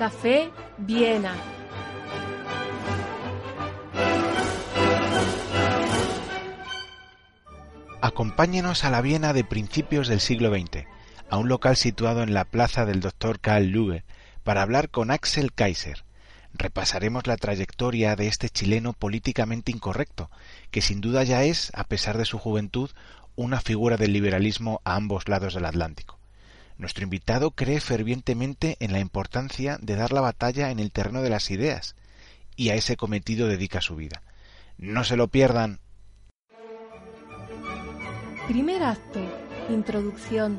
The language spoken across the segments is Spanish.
Café Viena. Acompáñenos a la Viena de principios del siglo XX, a un local situado en la plaza del Dr. Karl Luge, para hablar con Axel Kaiser. Repasaremos la trayectoria de este chileno políticamente incorrecto, que sin duda ya es, a pesar de su juventud, una figura del liberalismo a ambos lados del Atlántico. Nuestro invitado cree fervientemente en la importancia de dar la batalla en el terreno de las ideas, y a ese cometido dedica su vida. No se lo pierdan. Primer acto. Introducción.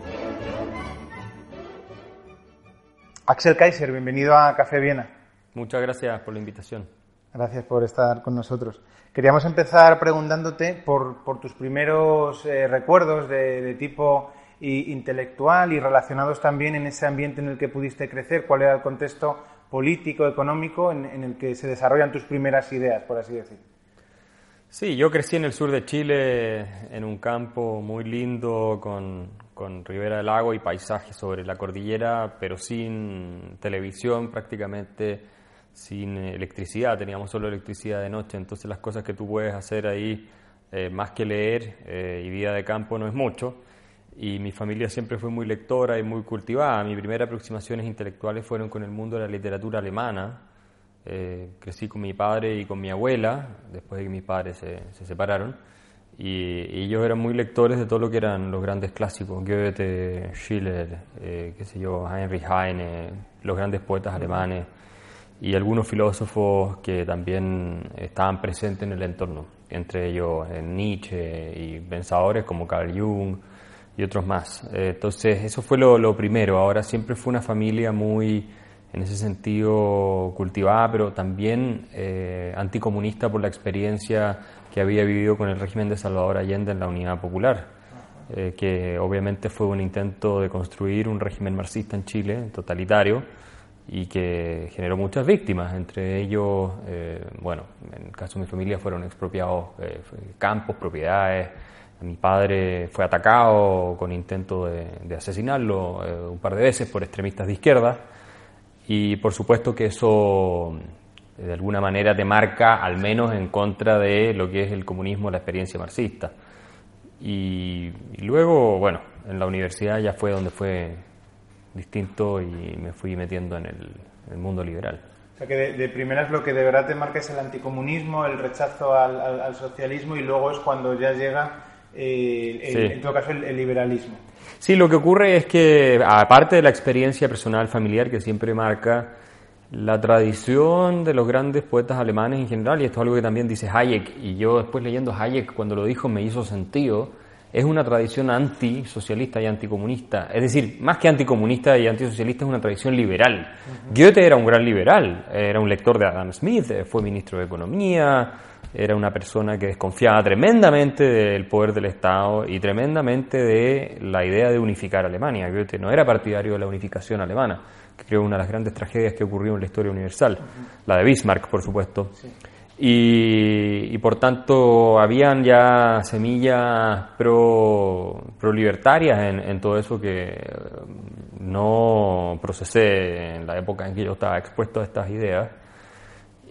Axel Kaiser, bienvenido a Café Viena. Muchas gracias por la invitación. Gracias por estar con nosotros. Queríamos empezar preguntándote por, por tus primeros eh, recuerdos de, de tipo y intelectual y relacionados también en ese ambiente en el que pudiste crecer, cuál era el contexto político, económico en, el que se desarrollan tus primeras ideas, por así decir. Sí, yo crecí en el sur de Chile, en un campo muy lindo, con, con ribera del lago y paisajes sobre la cordillera, pero sin televisión prácticamente, sin electricidad, teníamos solo electricidad de noche, entonces las cosas que tú puedes hacer ahí, eh, más que leer eh, y vida de campo, no es mucho. Y mi familia siempre fue muy lectora y muy cultivada. Mis primeras aproximaciones intelectuales fueron con el mundo de la literatura alemana, eh, crecí con mi padre y con mi abuela, después de que mis padres se, se separaron, y, y, ellos eran muy lectores de todo lo que eran los grandes clásicos, Goethe, Schiller, eh, qué sé yo, Heinrich Heine, los grandes poetas alemanes, y algunos filósofos que también estaban presentes en el entorno, entre ellos eh, Nietzsche y pensadores como Carl Jung y otros más. Eh, entonces, eso fue lo, lo primero. Ahora siempre fue una familia muy en ese sentido cultivada, pero también eh, anticomunista por la experiencia que había vivido con el régimen de Salvador Allende en la Unidad Popular, eh, que obviamente fue un intento de construir un régimen marxista en Chile, totalitario, y que generó muchas víctimas, entre ellos, eh, bueno, en el caso de mi familia fueron expropiados campos, propiedades, mi padre fue atacado con intento de, de asesinarlo un par de veces por extremistas de izquierda, y por supuesto que eso de alguna manera te marca al menos en contra de lo que es el comunismo, la experiencia marxista. Y, y, luego, bueno, en la universidad ya fue donde fue distinto y me fui metiendo en el, el mundo liberal. O sea que de, de, primeras lo que de verdad te marca es el anticomunismo, el rechazo al, al, al socialismo y luego es cuando ya llega, eh, el, sí. en todo caso, el, el liberalismo. Sí, lo que ocurre es que, aparte de la experiencia personal familiar que siempre marca la tradición de los grandes poetas alemanes en general, y esto es algo que también dice Hayek, y yo después leyendo Hayek cuando lo dijo me hizo sentido, es una tradición antisocialista y anticomunista. Es decir, más que anticomunista y antisocialista, es una tradición liberal. Uh -huh. Goethe era un gran liberal, era un lector de Adam Smith, fue ministro de Economía, era una persona que desconfiaba tremendamente del poder del Estado y tremendamente de la idea de unificar Alemania. Goethe no era partidario de la unificación alemana, que creo una de las grandes tragedias que ocurrió en la historia universal, uh -huh. la de Bismarck, por supuesto. Sí. Y, y, por tanto habían ya semillas pro, pro libertarias en, en, todo eso que no procesé en la época en que yo estaba expuesto a estas ideas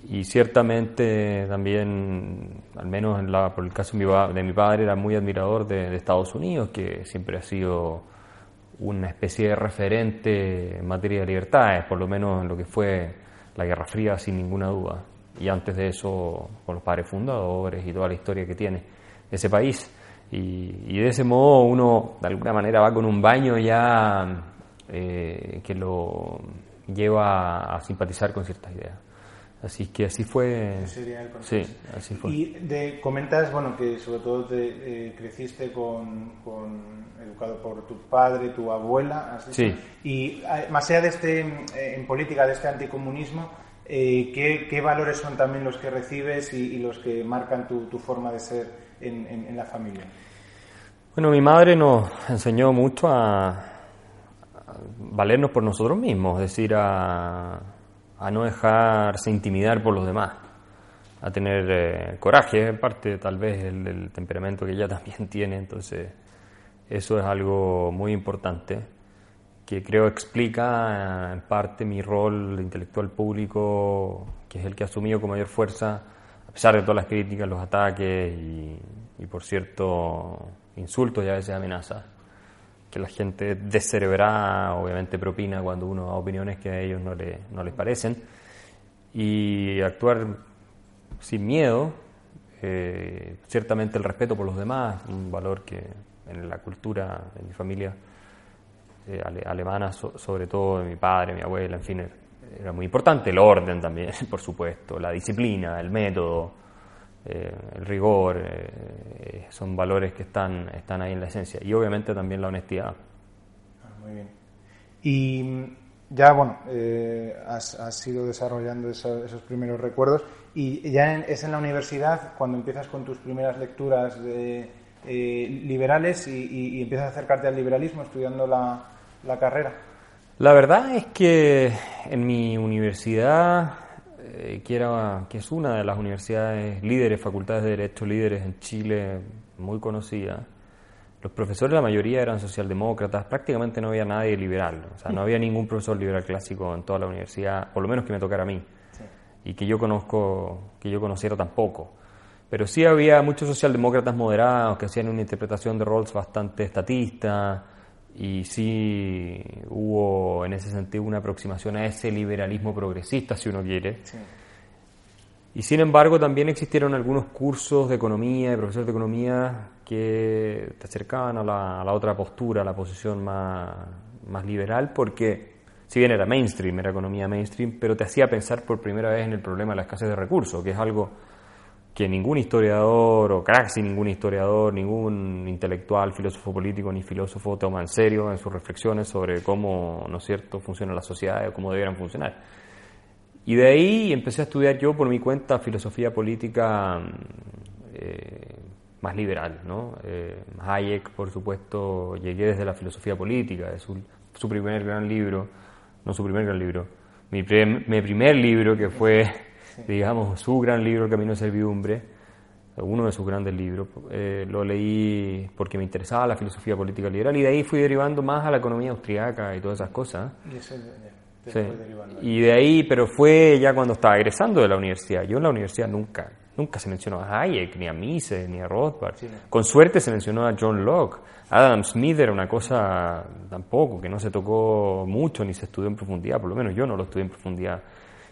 y ciertamente también, al menos en la, por el caso de mi, padre, era muy admirador de, Estados Unidos, que siempre ha sido una especie de referente en materia de libertades, por lo menos en lo que fue la Guerra Fría, sin ninguna duda y antes de eso con los padres fundadores y toda la historia que tiene ese país. Y, y de ese modo uno de alguna manera va con un baño ya eh, que lo lleva a simpatizar con ciertas ideas. Así que así fue. Sería el sí, así fue. Y de, comentas, bueno, que sobre todo te, eh, creciste con, con, educado por tu padre, tu abuela. Así sí. Y eh, más allá de este, eh, en política, de este anticomunismo, eh, ¿qué, ¿qué, valores son también los que recibes y, y los que marcan tu, tu forma de ser en, en, en, la familia? Bueno, mi madre nos enseñó mucho a, a valernos por nosotros mismos, es decir, a a no dejarse intimidar por los demás, a tener eh, coraje, en parte tal vez el, temperamento que ella también tiene, entonces eso es algo muy importante que creo explica en parte mi rol intelectual público, que es el que ha asumido con mayor fuerza, a pesar de todas las críticas, los ataques y, y por cierto insultos y a veces amenazas que la gente descerebrada obviamente propina cuando uno da opiniones que a ellos no, le, no les parecen. Y actuar sin miedo, eh, ciertamente el respeto por los demás, un valor que en la cultura de mi familia eh, ale, alemana, so, sobre todo de mi padre, mi abuela, en fin, era muy importante, el orden también, por supuesto, la disciplina, el método, eh, el rigor, eh, son valores que están, están ahí en la esencia. Y obviamente también la honestidad. Ah, muy bien. Y ya, bueno, eh, has, has, ido desarrollando esos, esos, primeros recuerdos y ya en, es en la universidad cuando empiezas con tus primeras lecturas de, eh, liberales y, y, y, empiezas a acercarte al liberalismo estudiando la, la carrera. La verdad es que en mi universidad eh, que, era, que es una de las universidades líderes, facultades de Derecho líderes en Chile, muy conocida. Los profesores, la mayoría eran socialdemócratas, prácticamente no había nadie liberal, o sea, no había ningún profesor liberal clásico en toda la universidad, por lo menos que me tocara a mí, sí. y que yo conozco, que yo conociera tampoco. Pero sí había muchos socialdemócratas moderados que hacían una interpretación de Rawls bastante estatista, y sí hubo en ese sentido una aproximación a ese liberalismo progresista, si uno quiere. Sí. Y sin embargo también existieron algunos cursos de economía, de profesores de economía, que te acercaban a la, a la otra postura, a la posición más, más liberal, porque si bien era mainstream, era economía mainstream, pero te hacía pensar por primera vez en el problema de la escasez de recursos, que es algo que ningún historiador, o casi ningún historiador, ningún intelectual, filósofo político ni filósofo toma en serio en sus reflexiones sobre cómo, ¿no es cierto?, funciona la sociedad o cómo debieran funcionar. Y de ahí empecé a estudiar yo por mi cuenta filosofía política eh, más liberal, ¿no? Eh, Hayek, por supuesto, llegué desde la filosofía política, es su, primer gran libro, no su primer gran libro, mi primer libro que fue digamos, su gran libro, El Camino de Servidumbre, uno de sus grandes libros, eh, lo leí porque me interesaba la filosofía política liberal y de ahí fui derivando más a la economía austriaca y todas esas cosas. Y, ese, sí. y de ahí, pero fue ya cuando estaba egresando de la universidad. Yo en la universidad nunca, nunca se mencionó a Hayek, ni a Mises, ni a Rothbard. Sí. Con suerte se mencionó a John Locke. Adam Smith era una cosa tampoco, que no se tocó mucho ni se estudió en profundidad, por lo menos yo no lo estudié en profundidad.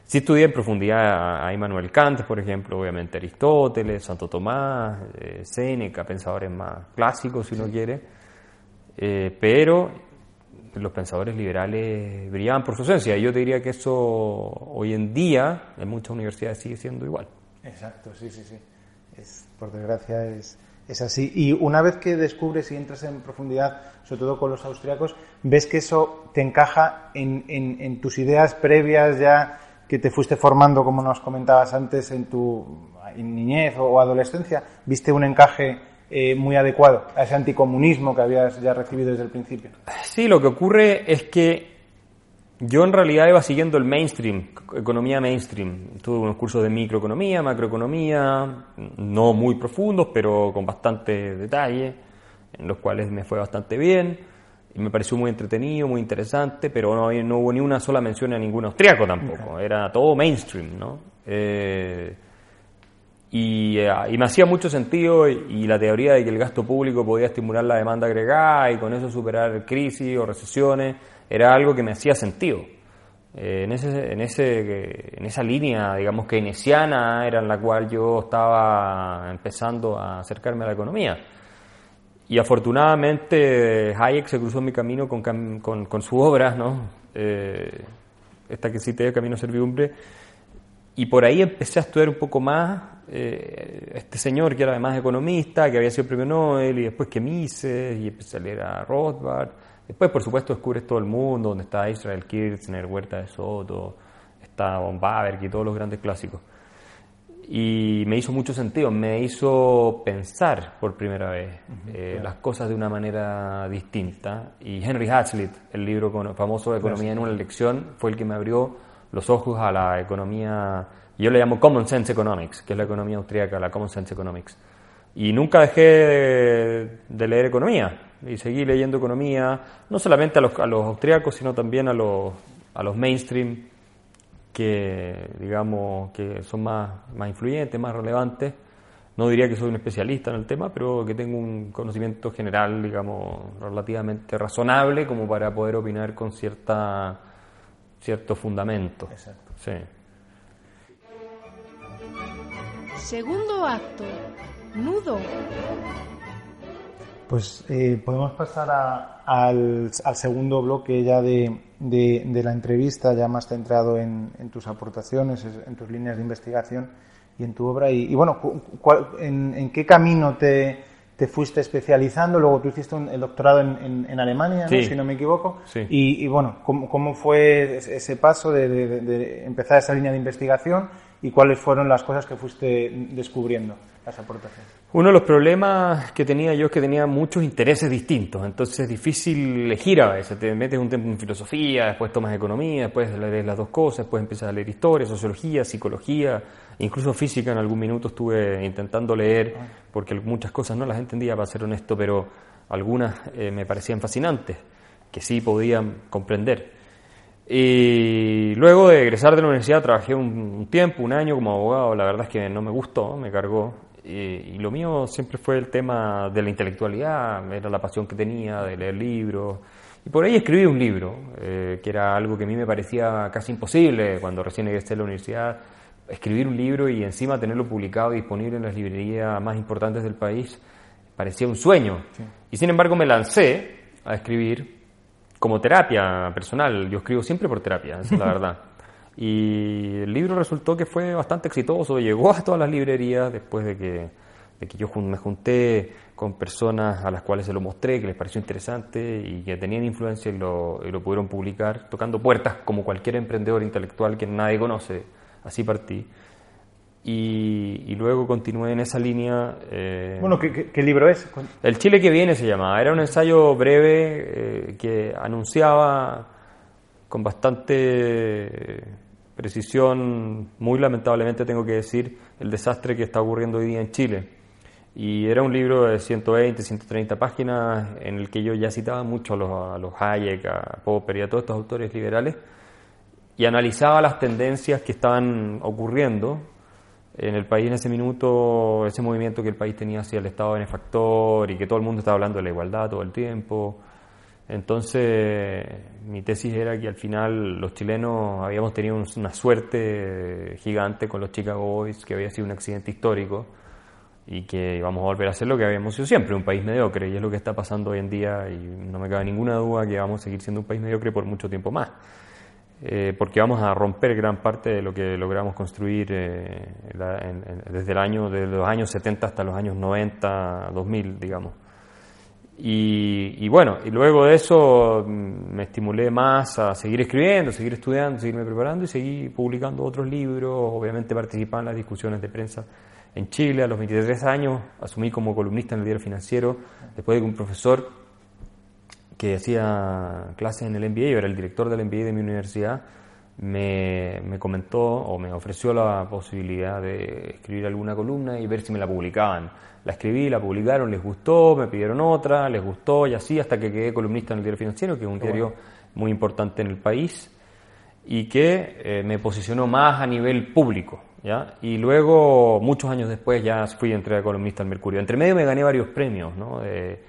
Sí estudié en profundidad a Immanuel Kant, por ejemplo, obviamente Aristóteles, Santo Tomás, eh, Séneca, pensadores más clásicos, si uno quiere, eh, pero los pensadores liberales brillaban por su ausencia y yo te diría que eso hoy en día en muchas universidades sigue siendo igual. Exacto, sí, sí, sí. Es, por desgracia es, es así. Y una vez que descubres y entras en profundidad, sobre todo con los austriacos, ves que eso te encaja en, en, en tus ideas previas ya que te fuiste formando, como nos comentabas antes, en tu en niñez o adolescencia, viste un encaje eh, muy adecuado a ese anticomunismo que habías ya recibido desde el principio. Sí, lo que ocurre es que yo en realidad iba siguiendo el mainstream, economía mainstream. Tuve unos cursos de microeconomía, macroeconomía, no muy profundos, pero con bastante detalle, en los cuales me fue bastante bien y me pareció muy entretenido, muy interesante, pero no, no hubo ni una sola mención a ningún austriaco tampoco, era todo mainstream, ¿no? Eh, y, eh, y, me hacía mucho sentido y, y, la teoría de que el gasto público podía estimular la demanda agregada y con eso superar crisis o recesiones era algo que me hacía sentido. Eh, en, ese, en, ese, en esa línea, digamos, keynesiana era en la cual yo estaba empezando a acercarme a la economía. Y afortunadamente Hayek se cruzó en mi camino con, con, con su obra, ¿no? Eh, esta que cité, Camino a Servidumbre, y por ahí empecé a estudiar un poco más eh, este señor que era además economista, que había sido premio Nobel, y después que Mises, y empecé a leer a Rothbard. Después, por supuesto, descubres todo el mundo, donde está Israel Kirchner, Huerta de Soto, está Von Baberg y todos los grandes clásicos. Y me hizo mucho sentido, me hizo pensar por primera vez eh, las cosas de una manera distinta. Y Henry Hazlitt, el libro famoso de Economía en una lección, fue el que me abrió los ojos a la economía, yo le llamo Common Sense Economics, que es la economía austríaca, la Common Sense Economics. Y nunca dejé de, leer economía, y seguí leyendo economía, no solamente a los, a los austríacos, sino también a los, a los mainstream, que digamos que son más, más influyentes, más relevantes. No diría que soy un especialista en el tema, pero que tengo un conocimiento general, digamos, relativamente razonable como para poder opinar con cierta cierto fundamento. Exacto. Sí. Segundo acto, nudo. Pues eh, podemos pasar al, segundo bloque ya de, de, la entrevista, ya más centrado en, tus aportaciones, en tus líneas de investigación y en tu obra. Y, bueno, en, qué camino te, te fuiste especializando, luego tú hiciste el doctorado en, en, Alemania, si no me equivoco, y, bueno, ¿cómo, ¿cómo, fue ese paso de, de, empezar esa línea de investigación y cuáles fueron las cosas que fuiste descubriendo, las aportaciones? Uno de los problemas que tenía yo es que tenía muchos intereses distintos, entonces es difícil elegir a veces, te metes un tiempo en filosofía, después tomas economía, después lees las dos cosas, después empiezas a leer historia, sociología, psicología, incluso física en algún minuto estuve intentando leer, porque muchas cosas no las entendía, para ser honesto, pero algunas eh, me parecían fascinantes, que sí podían comprender. Y luego de egresar de la universidad trabajé un, tiempo, un año como abogado, la verdad es que no me gustó, me cargó. Y, lo mío siempre fue el tema de la intelectualidad, era la pasión que tenía de leer libros. Y por ahí escribí un libro, eh, que era algo que a mí me parecía casi imposible cuando recién egresé de la universidad escribir un libro y encima tenerlo publicado y disponible en las librerías más importantes del país parecía un sueño. Y sin embargo me lancé a escribir como terapia personal. Yo escribo siempre por terapia, esa es la verdad. Y el libro resultó que fue bastante exitoso, llegó a todas las librerías después de que, de que yo me junté con personas a las cuales se lo mostré, que les pareció interesante y que tenían influencia y lo, y lo pudieron publicar, tocando puertas como cualquier emprendedor intelectual que nadie conoce así partí. Y, luego continué en esa línea. Eh, bueno, ¿qué, libro es? El Chile que viene se llamaba. Era un ensayo breve eh, que anunciaba con bastante precisión, muy lamentablemente tengo que decir, el desastre que está ocurriendo hoy día en Chile. Y era un libro de 120, 130 páginas en el que yo ya citaba mucho a los, Hayek, a Popper y a todos estos autores liberales y analizaba las tendencias que estaban ocurriendo en el país en ese minuto, ese movimiento que el país tenía hacia el Estado benefactor y que todo el mundo estaba hablando de la igualdad todo el tiempo. Entonces, mi tesis era que al final los chilenos habíamos tenido una suerte gigante con los Chicago Boys, que había sido un accidente histórico y que íbamos a volver a ser lo que habíamos sido siempre, un país mediocre, y es lo que está pasando hoy en día, y no me cabe ninguna duda que vamos a seguir siendo un país mediocre por mucho tiempo más. Eh, porque vamos a romper gran parte de lo que logramos construir eh, desde el año, de los años 70 hasta los años 90, 2000, digamos. Y, bueno, y luego de eso mm, me estimulé más a seguir escribiendo, seguir estudiando, seguirme preparando y seguir publicando otros libros, obviamente participar en las discusiones de prensa en Chile. A los 23 años asumí como columnista en el diario financiero, después de que un profesor que hacía clases en el MBA, yo era el director del MBA de mi universidad, me, me, comentó o me ofreció la posibilidad de escribir alguna columna y ver si me la publicaban. La escribí, la publicaron, les gustó, me pidieron otra, les gustó y así hasta que quedé columnista en el diario financiero, que es un diario muy importante en el país y que eh, me posicionó más a nivel público. ¿ya? Y luego, muchos años después, ya fui entre columnista al Mercurio. Entre medio me gané varios premios, ¿no? de,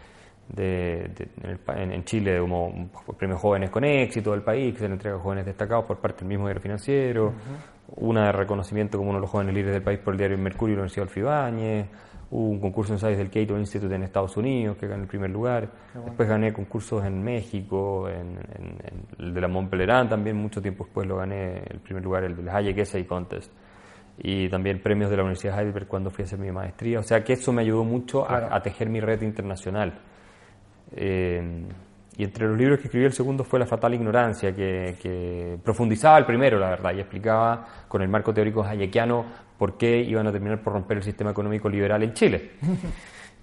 en, Chile como premio Jóvenes con Éxito del país, que se le entrega a jóvenes destacados por parte del mismo diario financiero, una de reconocimiento como uno de los jóvenes líderes del país por el diario Mercurio y la Universidad Alfibáñez, hubo un concurso de ensayos del Cato Institute en Estados Unidos, que gané el primer lugar, después gané concursos en México, en, el de la Montpellier también, mucho tiempo después lo gané el primer lugar, el del Hayek Essay Contest. y también premios de la Universidad de Heidelberg cuando fui a hacer mi maestría. O sea que eso me ayudó mucho a, tejer mi red internacional. Eh, y entre los libros que escribí, el segundo fue La Fatal Ignorancia, que, profundizaba el primero, la verdad, y explicaba con el marco teórico hayekiano por qué iban a terminar por romper el sistema económico liberal en Chile.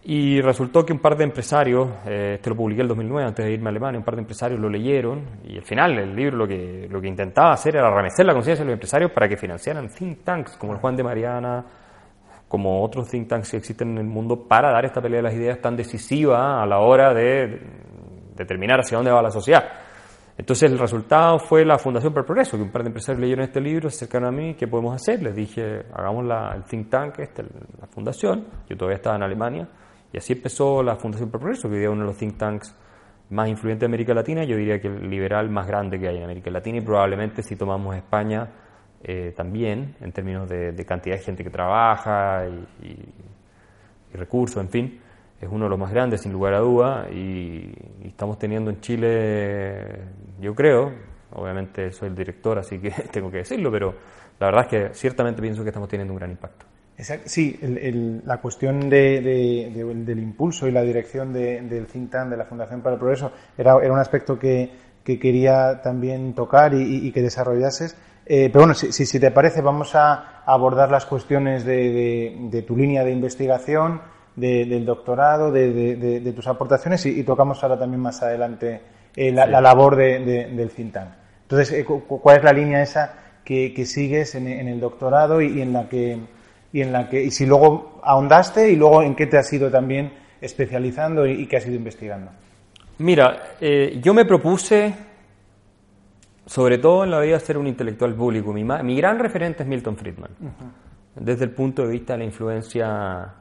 Y resultó que un par de empresarios, eh, este lo publiqué el 2009 antes de irme a Alemania, un par de empresarios lo leyeron y al final el libro lo que, lo que intentaba hacer era remecer la conciencia de los empresarios para que financiaran think tanks como el Juan de Mariana, como otros think tanks que existen en el mundo para dar esta pelea de las ideas tan decisiva a la hora de determinar hacia dónde va la sociedad. Entonces el resultado fue la Fundación para el Progreso, que un par de empresarios leyeron este libro, se acercaron a mí, ¿qué podemos hacer? Les dije, hagamos la, el think tank, este, la fundación, yo todavía estaba en Alemania, y así empezó la Fundación para el Progreso, que hoy día es uno de los think tanks más influyentes de América Latina, yo diría que el liberal más grande que hay en América Latina, y probablemente si tomamos España eh, también, en términos de, cantidad de gente que trabaja y recursos, en fin es uno de los más grandes, sin lugar a duda, y, estamos teniendo en Chile, yo creo, obviamente soy el director, así que tengo que decirlo, pero la verdad es que ciertamente pienso que estamos teniendo un gran impacto. Sí, la cuestión del impulso y la dirección del think tank, de la Fundación para el Progreso, era, era un aspecto que, quería también tocar y, que desarrollases. Eh, pero bueno, si, si, te parece, vamos a abordar las cuestiones de tu línea de investigación, del doctorado, de, tus aportaciones y, tocamos ahora también más adelante eh, la, labor del think Entonces, eh, ¿cuál es la línea esa que, sigues en, el doctorado y, en la que y en la que y si luego ahondaste y luego en qué te has ido también especializando y, qué has ido investigando? Mira, eh, yo me propuse, sobre todo en la vida, ser un intelectual público. Mi, mi gran referente es Milton Friedman, desde el punto de vista de la influencia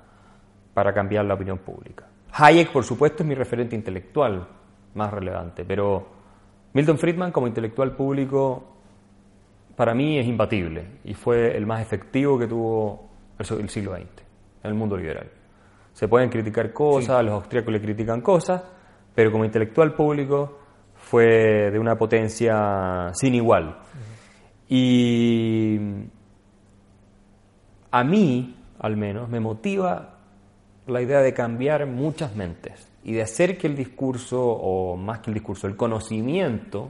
para cambiar la opinión pública. Hayek, por supuesto, es mi referente intelectual más relevante, pero Milton Friedman como intelectual público para mí es imbatible y fue el más efectivo que tuvo el siglo XX en el mundo liberal. Se pueden criticar cosas, los austríacos le critican cosas, pero como intelectual público fue de una potencia sin igual. Y a mí, al menos, me motiva la idea de cambiar muchas mentes y de hacer que el discurso, o más que el discurso, el conocimiento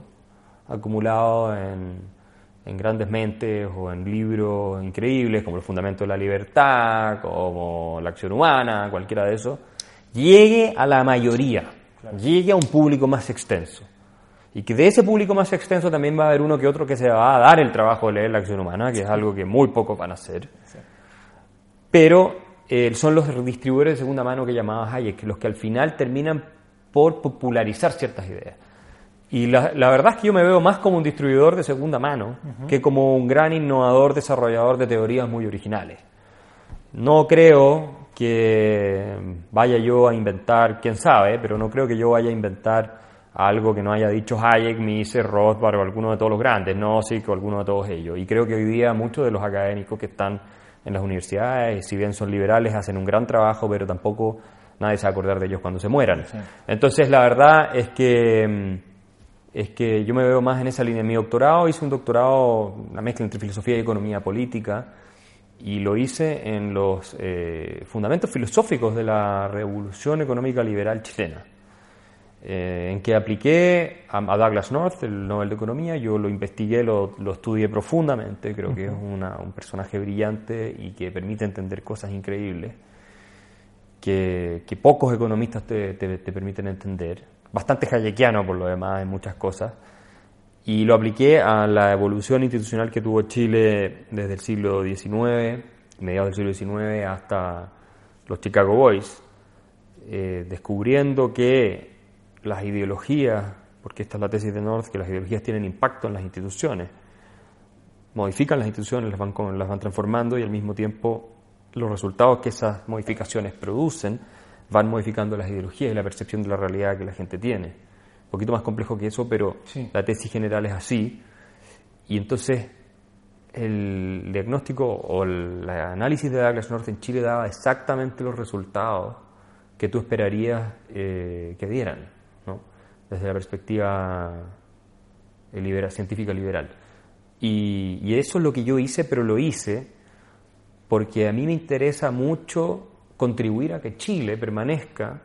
acumulado en, grandes mentes o en libros increíbles como El Fundamento de la Libertad, como La Acción Humana, cualquiera de esos, llegue a la mayoría, llegue a un público más extenso. Y que de ese público más extenso también va a haber uno que otro que se va a dar el trabajo de leer la acción humana, que es algo que muy pocos van a hacer. Pero eh, son los distribuidores de segunda mano que llamaba Hayek, los que al final terminan por popularizar ciertas ideas. Y la, verdad es que yo me veo más como un distribuidor de segunda mano que como un gran innovador, desarrollador de teorías muy originales. No creo que vaya yo a inventar, quién sabe, pero no creo que yo vaya a inventar algo que no haya dicho Hayek, Mises, Rothbard o alguno de todos los grandes, no, sí, que alguno de todos ellos. Y creo que hoy día muchos de los académicos que están en las universidades, si bien son liberales, hacen un gran trabajo, pero tampoco nadie se va a acordar de ellos cuando se mueran. Entonces, la verdad es que, mm, es que yo me veo más en esa línea. Mi doctorado hice un doctorado, una mezcla entre filosofía y economía política, y lo hice en los eh, fundamentos filosóficos de la revolución económica liberal chilena. Eh, en que apliqué a, Douglas North, el Nobel de Economía, yo lo investigué, lo, estudié profundamente, creo que es un personaje brillante y que permite entender cosas increíbles que, pocos economistas te, permiten entender, bastante hayekiano por lo demás en muchas cosas, y lo apliqué a la evolución institucional que tuvo Chile desde el siglo XIX, mediados del siglo XIX, hasta los Chicago Boys, eh, descubriendo que las ideologías, porque esta es la tesis de North, que las ideologías tienen impacto en las instituciones, modifican las instituciones, las van, las van transformando y al mismo tiempo los resultados que esas modificaciones producen van modificando las ideologías y la percepción de la realidad que la gente tiene. Un poquito más complejo que eso, pero la tesis general es así. Y entonces el diagnóstico o el, análisis de Douglas North en Chile daba exactamente los resultados que tú esperarías eh, que dieran desde la perspectiva científica liberal. Y, eso es lo que yo hice, pero lo hice porque a mí me interesa mucho contribuir a que Chile permanezca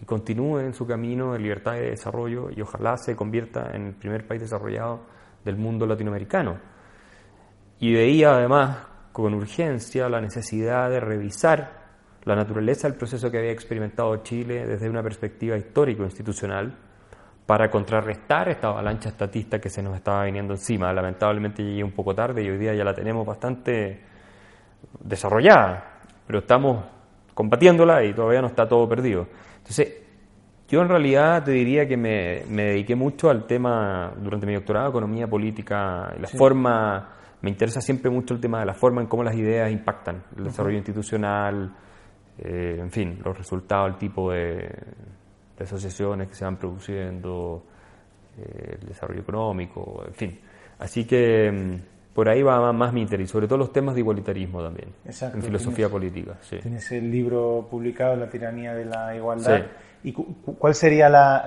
y continúe en su camino de libertad y de desarrollo y ojalá se convierta en el primer país desarrollado del mundo latinoamericano. Y veía además con urgencia la necesidad de revisar la naturaleza del proceso que había experimentado Chile desde una perspectiva histórico-institucional para contrarrestar esta avalancha estatista que se nos estaba viniendo encima. Lamentablemente llegué un poco tarde y hoy día ya la tenemos bastante desarrollada, pero estamos combatiéndola y todavía no está todo perdido. Entonces, yo en realidad te diría que me, dediqué mucho al tema, durante mi doctorado, economía política, la forma, me interesa siempre mucho el tema de la forma en cómo las ideas impactan el desarrollo institucional, eh, en fin, los resultados, el tipo de, asociaciones que se van produciendo, eh, el desarrollo económico, en fin. Así que mm, por ahí va más mi interés, sobre todo los temas de igualitarismo también, en filosofía política. Sí. Tienes el libro publicado, La tiranía de la igualdad. ¿Y cuál sería la,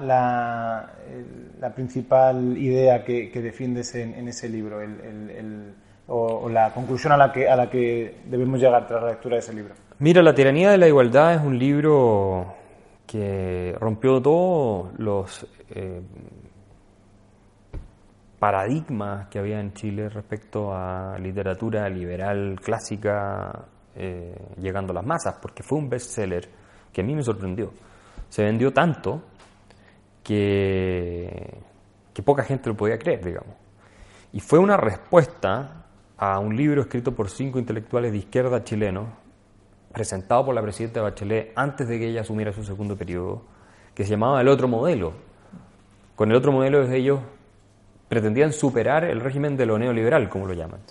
la, principal idea que, defiendes en, ese libro el, o, la conclusión a la, que, a la que debemos llegar tras la lectura de ese libro? Mira, La tiranía de la igualdad es un libro que rompió todos los eh, paradigmas que había en Chile respecto a literatura liberal clásica eh, llegando a las masas, porque fue un bestseller que a mí me sorprendió se vendió tanto que, que poca gente lo podía creer, digamos. Y fue una respuesta a un libro escrito por cinco intelectuales de izquierda chilenos, presentado por la presidenta Bachelet antes de que ella asumiera su segundo periodo, que se llamaba El otro modelo. Con el otro modelo ellos pretendían superar el régimen de lo neoliberal, como lo llaman.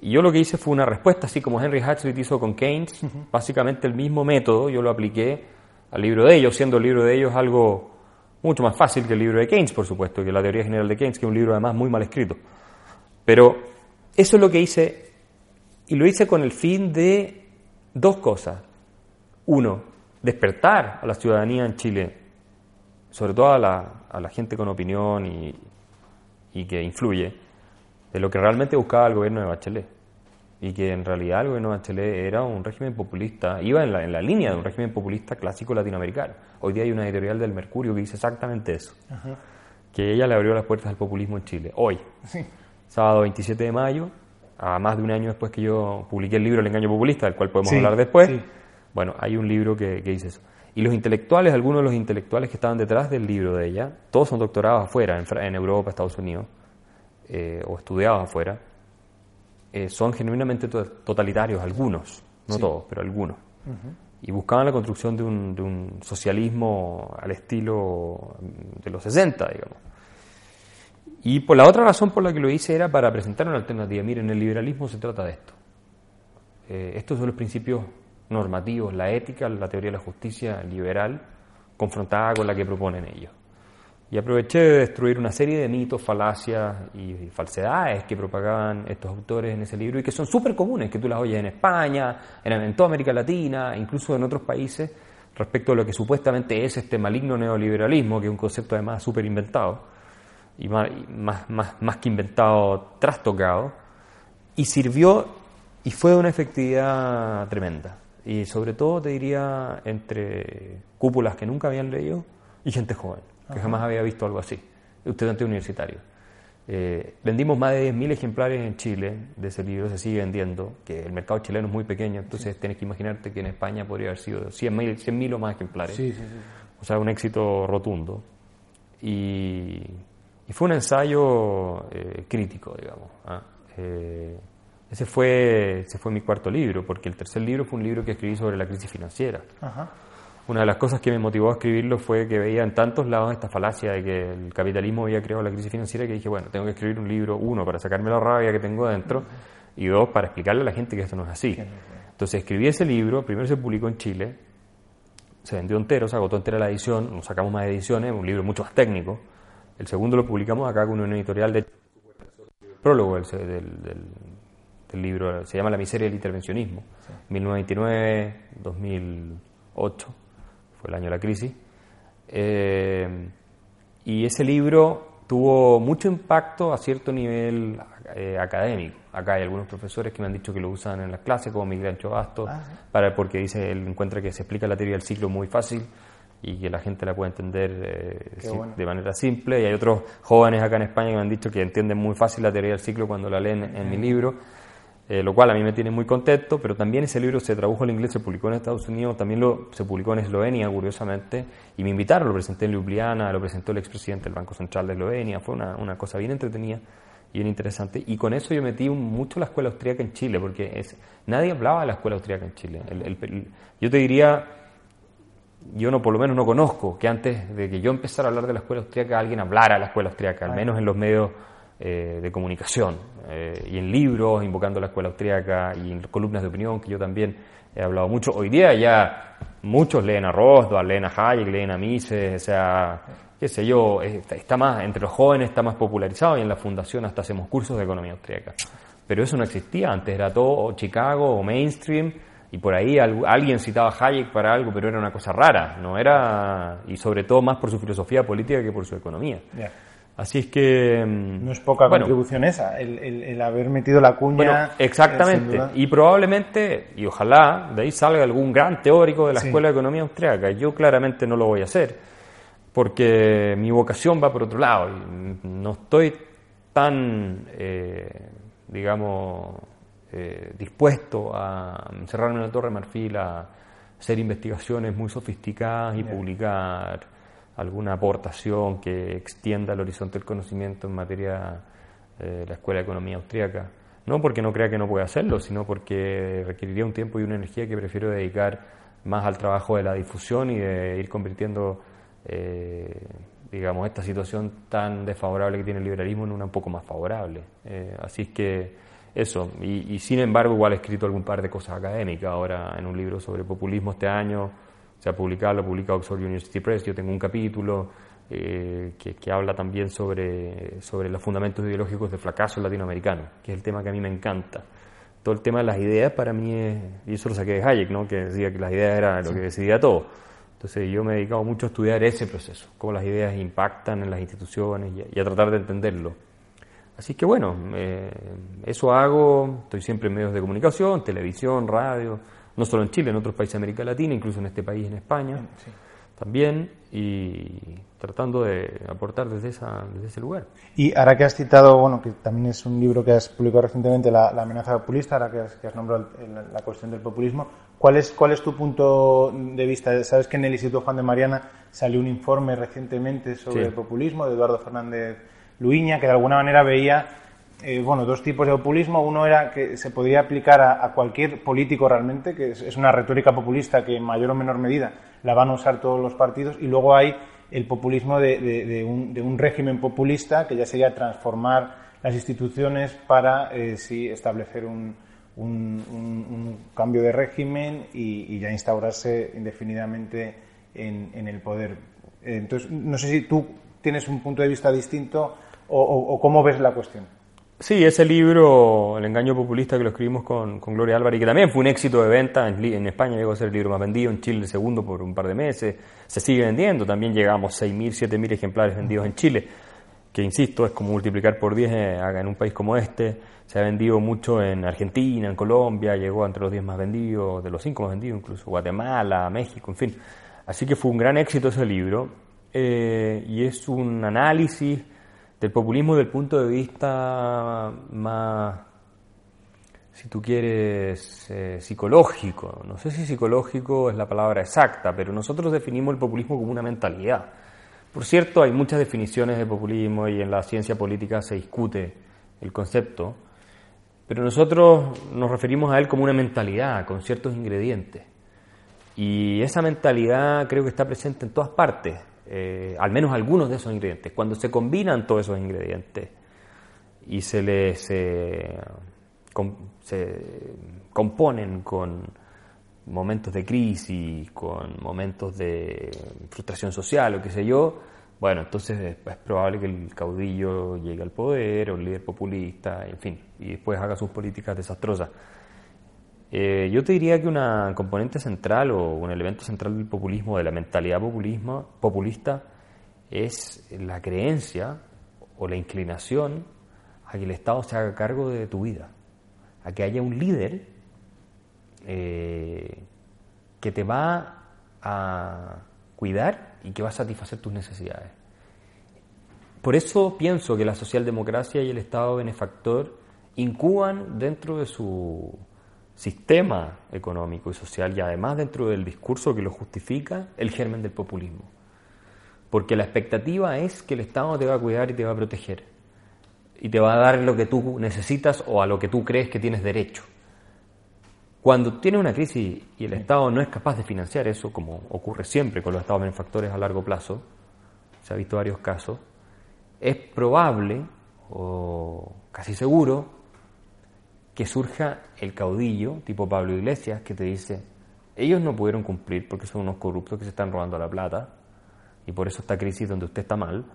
Y yo lo que hice fue una respuesta, así como Henry Hazlitt hizo con Keynes, básicamente el mismo método, yo lo apliqué al libro de ellos, siendo el libro de ellos algo mucho más fácil que el libro de Keynes, por supuesto, que la teoría general de Keynes, que es un libro además muy mal escrito. Pero eso es lo que hice, y lo hice con el fin de dos cosas. Uno, despertar a la ciudadanía en Chile, sobre todo a la, a la gente con opinión y, y que influye, de lo que realmente buscaba el gobierno de Bachelet y que en realidad el gobierno de Bachelet era un régimen populista, iba en la, en la línea de un régimen populista clásico latinoamericano. Hoy día hay una editorial del Mercurio que dice exactamente eso, que ella le abrió las puertas al populismo en Chile, hoy, sábado 27 de mayo, a más de un año después que yo publiqué el libro El engaño populista, del cual podemos hablar después, bueno, hay un libro que, que dice eso. Y los intelectuales, algunos de los intelectuales que estaban detrás del libro de ella, todos son doctorados afuera, en, en Europa, Estados Unidos, eh, o estudiados afuera, eh, son genuinamente totalitarios, algunos, no todos, pero algunos. Y buscaban la construcción de un, de un, socialismo al estilo de los 60, digamos. Y por la otra razón por la que lo hice era para presentar una alternativa. Miren, el liberalismo se trata de esto. Eh, estos son los principios normativos, la ética, la teoría de la justicia liberal, confrontada con la que proponen ellos. Y aproveché de destruir una serie de mitos, falacias y falsedades que propagaban estos autores en ese libro y que son súper comunes, que tú las oyes en España, en, toda América Latina, incluso en otros países, respecto a lo que supuestamente es este maligno neoliberalismo, que es un concepto además súper inventado, y más, más, más, que inventado, trastocado, y sirvió y fue de una efectividad tremenda. Y sobre todo, te diría, entre cúpulas que nunca habían leído y gente joven que jamás había visto algo así, estudiante universitario. Eh, vendimos más de 10.000 ejemplares en Chile de ese libro, se sigue vendiendo, que el mercado chileno es muy pequeño, entonces tienes que imaginarte que en España podría haber sido 100.000 100 o más ejemplares. Sí, sí, o sea, un éxito rotundo. Y, fue un ensayo eh, crítico, digamos. ¿ah? Eh, ese, fue, ese fue mi cuarto libro, porque el tercer libro fue un libro que escribí sobre la crisis financiera. Ajá. Una de las cosas que me motivó a escribirlo fue que veía en tantos lados esta falacia de que el capitalismo había creado la crisis financiera que dije, bueno, tengo que escribir un libro, uno, para sacarme la rabia que tengo dentro, y dos, para explicarle a la gente que esto no es así. Entonces escribí ese libro, primero se publicó en Chile, se vendió entero, se agotó entera la edición, nos sacamos más ediciones, un libro mucho más técnico. El segundo lo publicamos acá con una editorial de prólogo del, del, libro, se llama La miseria del intervencionismo, 1999-2008 fue el año de la crisis. Eh, y ese libro tuvo mucho impacto a cierto nivel eh, académico. Acá hay algunos profesores que me han dicho que lo usan en las clases, como Miguel Ancho Bastos, Ah, para, porque dice, él encuentra que se explica la teoría del ciclo muy fácil y que la gente la puede entender eh, bueno. de manera simple. Y hay otros jóvenes acá en España que me han dicho que entienden muy fácil la teoría del ciclo cuando la leen en mi libro, eh, lo cual a mí me tiene muy contento, pero también ese libro se tradujo al inglés, se publicó en Estados Unidos, también lo, se publicó en Eslovenia, curiosamente, y me invitaron, lo presenté en Ljubljana, lo presentó el expresidente del Banco Central de Eslovenia, fue una, una cosa bien entretenida y bien interesante, y con eso yo metí mucho la escuela austríaca en Chile, porque es, nadie hablaba de la escuela austríaca en Chile. El- el- el- yo te diría, yo no por lo menos no conozco que antes de que yo empezara a hablar de la escuela austríaca alguien hablara de la escuela austríaca, al menos en los medios eh, de comunicación eh, y en libros invocando la escuela austríaca y en columnas de opinión que yo también he hablado mucho. Hoy día ya muchos leen a Rosdal, leen a Hayek, leen a Mises, o sea, qué sé yo, está, más entre los jóvenes está más popularizado y en la fundación hasta hacemos cursos de economía austríaca. Pero eso no existía, antes era todo Chicago o mainstream y por ahí al- alguien citaba a Hayek para algo, pero era una cosa rara, no era y sobre todo más por su filosofía política que por su economía. Así es que mm, No es poca bueno, contribución esa, el, el- el haber metido la cuña. bueno, eh, exactamente. Y probablemente, y ojalá, de ahí salga algún gran teórico de la Sí. Escuela de Economía Austriaca. Yo claramente no lo voy a hacer, porque mi vocación va por otro lado. Y no estoy tan, eh, digamos, eh, dispuesto a encerrarme en la Torre de Marfil a hacer investigaciones muy sofisticadas y publicar alguna aportación que extienda el horizonte del conocimiento en materia eh, de la Escuela de Economía Austriaca. No porque no crea que no pueda hacerlo, sino porque requeriría un tiempo y una energía que prefiero dedicar más al trabajo de la difusión y de ir convirtiendo, eh, digamos, esta situación tan desfavorable que tiene el liberalismo en una un poco más favorable. Eh, así es que eso, y, y sin embargo igual he escrito algún par de cosas académicas ahora en un libro sobre populismo este año, se ha publicado, lo publica Oxford University Press, yo tengo un capítulo eh, que, que habla también sobre, sobre los fundamentos ideológicos del fracaso latinoamericano, que es el tema que a mí me encanta. Todo el tema de las ideas para mí es, y eso lo saqué de Hayek, ¿no? que decía que las ideas eran lo que decidía todo. Entonces yo me he dedicado mucho a estudiar ese proceso, cómo las ideas impactan en las instituciones y a, y a tratar de entenderlo. Así que bueno, eh, eso hago, estoy siempre en medios de comunicación, televisión, radio, no solo en Chile, en otros países de América Latina, incluso en este país, en España, Sí. también, y tratando de aportar desde, esa, desde ese lugar. Y ahora que has citado, bueno, que también es un libro que has publicado recientemente, La, la amenaza populista, ahora que has, que has nombrado el- el- la cuestión del populismo, ¿cuál es, ¿cuál es tu punto de vista? Sabes que en el Instituto Juan de Mariana salió un informe recientemente sobre Sí. el populismo de Eduardo Fernández Luiña, que de alguna manera veía eh, bueno, dos tipos de populismo. Uno era que se podría aplicar a, cualquier político realmente, que es, una retórica populista que en mayor o menor medida la van a usar todos los partidos. Y luego hay el populismo de, un, régimen populista, que ya sería transformar las instituciones para eh, sí, establecer un cambio de régimen y, y ya instaurarse indefinidamente en, en el poder. Eh, Entonces, no sé si tú tienes un punto de vista distinto o, o- o cómo ves la cuestión. Sí, ese libro, El engaño populista, que lo escribimos con, con Gloria Álvarez, que también fue un éxito de venta en, en España, llegó a ser el libro más vendido, en Chile el segundo por un par de meses, se sigue vendiendo, también llegamos a 6.000, 7.000 ejemplares vendidos en Chile, que insisto, es como multiplicar por 10 eh, en un país como este, se ha vendido mucho en Argentina, en Colombia, llegó entre los 10 más vendidos, de los 5 más vendidos incluso, Guatemala, México, en fin. Así que fue un gran éxito ese libro, eh, y es un análisis del populismo desde el punto de vista más, si tú quieres, eh, psicológico. No sé si psicológico es la palabra exacta, pero nosotros definimos el populismo como una mentalidad. Por cierto, hay muchas definiciones de populismo y en la ciencia política se discute el concepto, pero nosotros nos referimos a él como una mentalidad, con ciertos ingredientes. Y esa mentalidad creo que está presente en todas partes, eh, al menos algunos de esos ingredientes. Cuando se combinan todos esos ingredientes y se les se, com- se componen con momentos de crisis, con momentos de frustración social o qué sé yo, bueno, entonces es, es probable que el caudillo llegue al poder o el líder populista, en fin, y después haga sus políticas desastrosas. Eh, yo te diría que una componente central o un elemento central del populismo, de la mentalidad populismo, populista, es la creencia o la inclinación a que el Estado se haga cargo de tu vida, a que haya un líder eh, que te va a cuidar y que va a satisfacer tus necesidades. Por eso pienso que la socialdemocracia y el Estado benefactor incuban dentro de su sistema económico y social y además dentro del discurso que lo justifica el germen del populismo. Porque la expectativa es que el Estado te va a cuidar y te va a proteger y te va a dar lo que tú necesitas o a lo que tú crees que tienes derecho. Cuando tienes una crisis y el Estado no es capaz de financiar eso, como ocurre siempre con los Estados benefactores a largo plazo, se ha visto varios casos, es probable o casi seguro que surja el caudillo tipo Pablo Iglesias que te dice, ellos no pudieron cumplir porque son unos corruptos que se están robando la plata y por eso esta crisis donde usted está mal,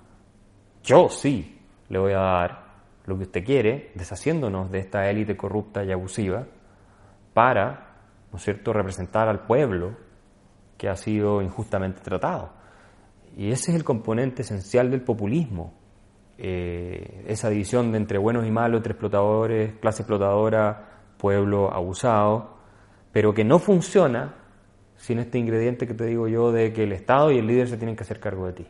yo sí le voy a dar lo que usted quiere, deshaciéndonos de esta élite corrupta y abusiva, para, ¿no cierto?, representar al pueblo que ha sido injustamente tratado. Y ese es el componente esencial del populismo, eh, esa división de entre buenos y malos, entre explotadores, clase explotadora, pueblo abusado, pero que no funciona sin este ingrediente que te digo yo de que el Estado y el líder se tienen que hacer cargo de ti.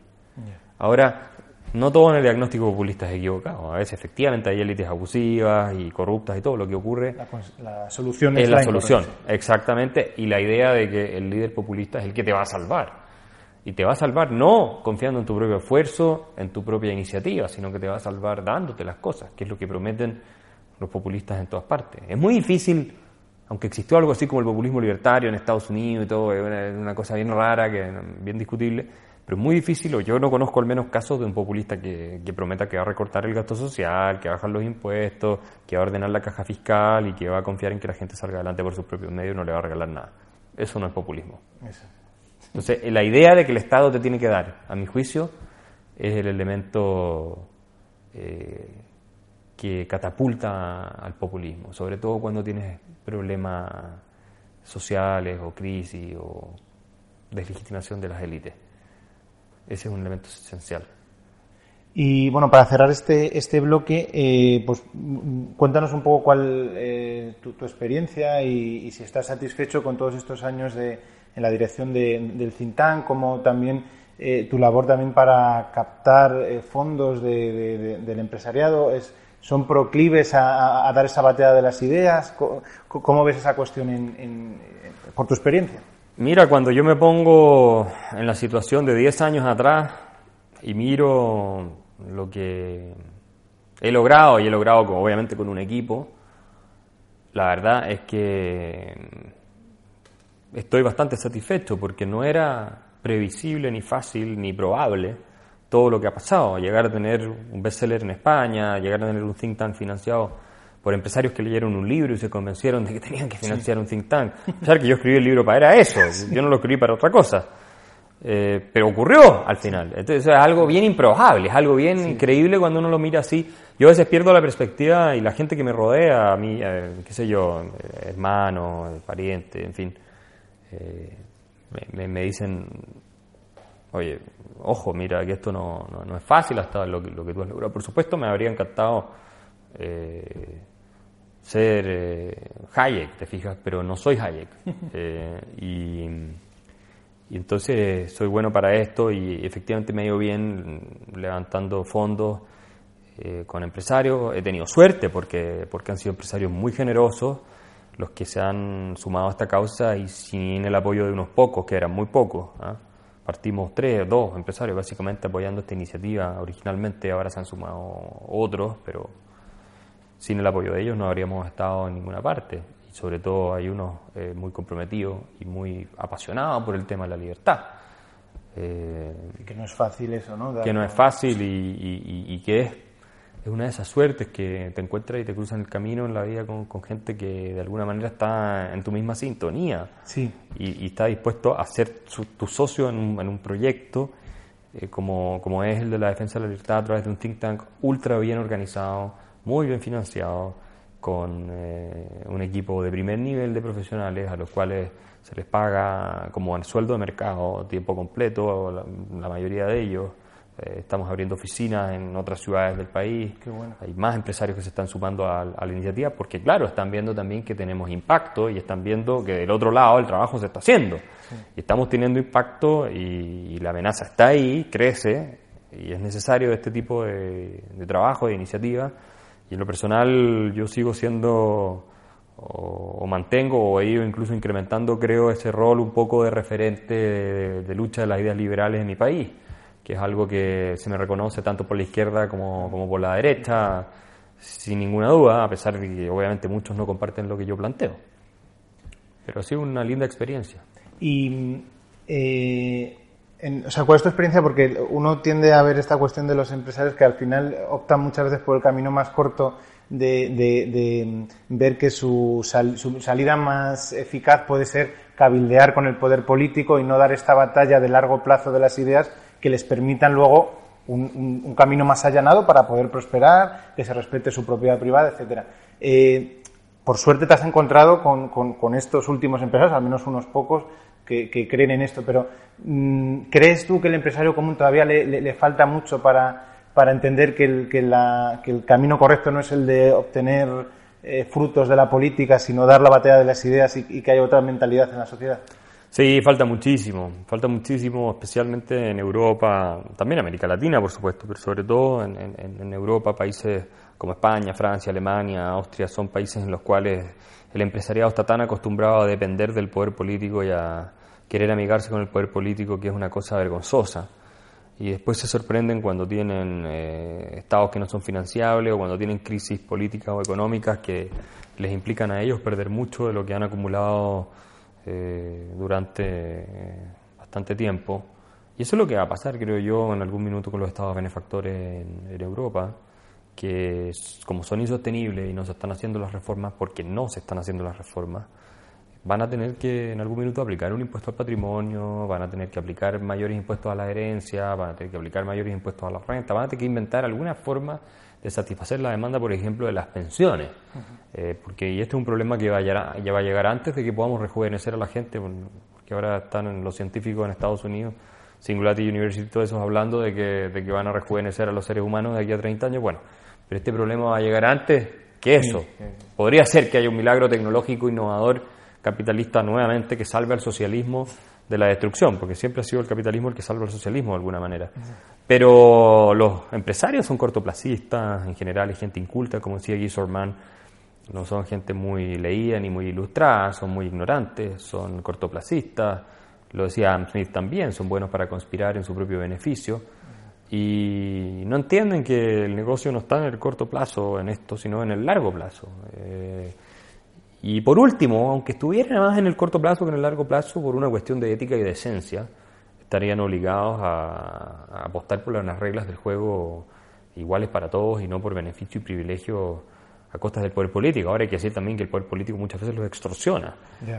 Ahora, no todo en el diagnóstico populista es equivocado. A veces efectivamente hay élites abusivas y corruptas y todo lo que ocurre. La, solución es, es la, solución, exactamente. Y la idea de que el líder populista es el que te va a salvar. Y te va a salvar no confiando en tu propio esfuerzo, en tu propia iniciativa, sino que te va a salvar dándote las cosas, que es lo que prometen los populistas en todas partes. Es muy difícil, aunque existió algo así como el populismo libertario en Estados Unidos y todo, es una, cosa bien rara, que bien discutible, pero es muy difícil, o yo no conozco al menos casos de un populista que, que, prometa que va a recortar el gasto social, que va a bajar los impuestos, que va a ordenar la caja fiscal y que va a confiar en que la gente salga adelante por sus propios medios y no le va a regalar nada. Eso no es populismo. Eso. Entonces, la idea de que el Estado te tiene que dar, a mi juicio, es el elemento eh, que catapulta al populismo, sobre todo cuando tienes problemas sociales o crisis o deslegitimación de las élites. Ese es un elemento esencial. Y bueno, para cerrar este, este bloque, eh, pues cuéntanos un poco cuál eh, tu, experiencia y, si estás satisfecho con todos estos años de, en la dirección del think como también eh, tu labor también para captar eh, fondos del empresariado. Es, ¿Son proclives a, dar esa bateada de las ideas? ¿Cómo, ves esa cuestión por tu experiencia? Mira, cuando yo me pongo en la situación de 10 años atrás y miro lo que he logrado, y he logrado obviamente con un equipo, la verdad es que estoy bastante satisfecho porque no era previsible, ni fácil, ni probable todo lo que ha pasado. Llegar a tener un bestseller en España, llegar a tener un think tank financiado por empresarios que leyeron un libro y se convencieron de que tenían que financiar un think tank. O que yo escribí el libro para era eso, yo no lo escribí para otra cosa. Eh, pero ocurrió al final. Entonces es algo bien improbable, es algo bien increíble cuando uno lo mira así. Yo a veces pierdo la perspectiva y la gente que me rodea, a mí, eh, qué sé yo, eh, hermano, pariente, en fin, eh, me, dicen, oye, ojo, mira, que esto no, no, es fácil hasta lo que, lo que tú has logrado. Por supuesto, me habría encantado eh, ser eh, Hayek, te fijas, pero no soy Hayek. y, y, entonces soy bueno para esto y efectivamente me ha ido bien levantando fondos con empresarios. He tenido suerte porque, porque han sido empresarios muy generosos los que se han sumado a esta causa y sin el apoyo de unos pocos, que eran muy pocos. ¿ah? Partimos tres, dos empresarios básicamente apoyando esta iniciativa originalmente, ahora se han sumado otros, pero sin el apoyo de ellos no habríamos estado en ninguna parte. Y sobre todo hay unos eh, muy comprometidos y muy apasionados por el tema de la libertad. Eh, que no es fácil eso, ¿no? que no es fácil y, y que es es una de esas suertes que te encuentras y te cruzan el camino en la vida con, gente que de alguna manera está en tu misma sintonía sí. y, está dispuesto a ser tu socio en un, en un proyecto eh, como, como, es el de la defensa de la libertad a través de un think tank ultra bien organizado, muy bien financiado, con eh, un equipo de primer nivel de profesionales a los cuales se les paga como sueldo de mercado, tiempo completo, la mayoría de ellos Eh, estamos abriendo oficinas en otras ciudades del país. Hay más empresarios que se están sumando a, la iniciativa porque, claro, están viendo también que tenemos impacto y están viendo que del otro lado el trabajo se está haciendo. Y estamos teniendo impacto y, la amenaza está ahí, crece y es necesario este tipo de, trabajo, de iniciativa. Y en lo personal yo sigo siendo o, mantengo o he ido incluso incrementando, creo, ese rol un poco de referente de lucha de las ideas liberales en mi país que es algo que se me reconoce tanto por la izquierda como, como por la derecha, sin ninguna duda, a pesar de que obviamente muchos no comparten lo que yo planteo. Pero ha sido una linda experiencia. Y, eh, o sea, ¿cuál es tu experiencia? Porque uno tiende a ver esta cuestión de los empresarios que al final optan muchas veces por el camino más corto de, de, ver que su, su, salida más eficaz puede ser cabildear con el poder político y no dar esta batalla de largo plazo de las ideas que les permitan luego un, camino más allanado para poder prosperar, que se respete su propiedad privada, etcétera. Eh, por suerte te has encontrado con, estos últimos empresarios, al menos unos pocos, que, creen en esto, pero mm, ¿crees tú que el empresario común todavía le, falta mucho para, para entender que el, que, el, camino correcto no es el de obtener eh, frutos de la política, sino dar la batalla de las ideas y que haya otra mentalidad en la sociedad? Sí, falta muchísimo, falta muchísimo, especialmente en Europa, también América Latina, por supuesto, pero sobre todo en, Europa, países como España, Francia, Alemania, Austria, son países en los cuales el empresariado está tan acostumbrado a depender del poder político y a querer amigarse con el poder político que es una cosa vergonzosa. Y después se sorprenden cuando tienen eh, estados que no son financiables o cuando tienen crisis políticas o económicas que les implican a ellos perder mucho de lo que han acumulado eh, durante eh, bastante tiempo. Y eso es lo que va a pasar, creo yo, en algún minuto con los estados benefactores en, Europa, que como son insostenibles y no se están haciendo las reformas porque no se están haciendo las reformas, van a tener que en algún minuto aplicar un impuesto al patrimonio, van a tener que aplicar mayores impuestos a la herencia, van a tener que aplicar mayores impuestos a la renta, van a tener que inventar alguna forma de satisfacer la demanda, por ejemplo, de las pensiones. Eh, porque y este es un problema que va a llegar, ya va a llegar antes de que podamos rejuvenecer a la gente, porque ahora están los científicos en Estados Unidos, Singularity University, todos esos hablando de que, de que van a rejuvenecer a los seres humanos de aquí a 30 años. Bueno, pero este problema va a llegar antes que eso. Podría ser que haya un milagro tecnológico innovador capitalista nuevamente que salve al socialismo de la destrucción, porque siempre ha sido el capitalismo el que salva al socialismo de alguna manera. Pero los empresarios son cortoplacistas, en general es gente inculta, como decía Guy Sorman, no son gente muy leída ni muy ilustrada, son muy ignorantes, son cortoplacistas, lo decía Adam Smith también, son buenos para conspirar en su propio beneficio y no entienden que el negocio no está en el corto plazo en esto, sino en el largo plazo. Eh, y por último, aunque estuviera más en el corto plazo que en el largo plazo, por una cuestión de ética y de esencia, estarían obligados a, apostar por las reglas del juego iguales para todos y no por beneficio y privilegio a costas del poder político. Ahora hay que decir también que el poder político muchas veces los extorsiona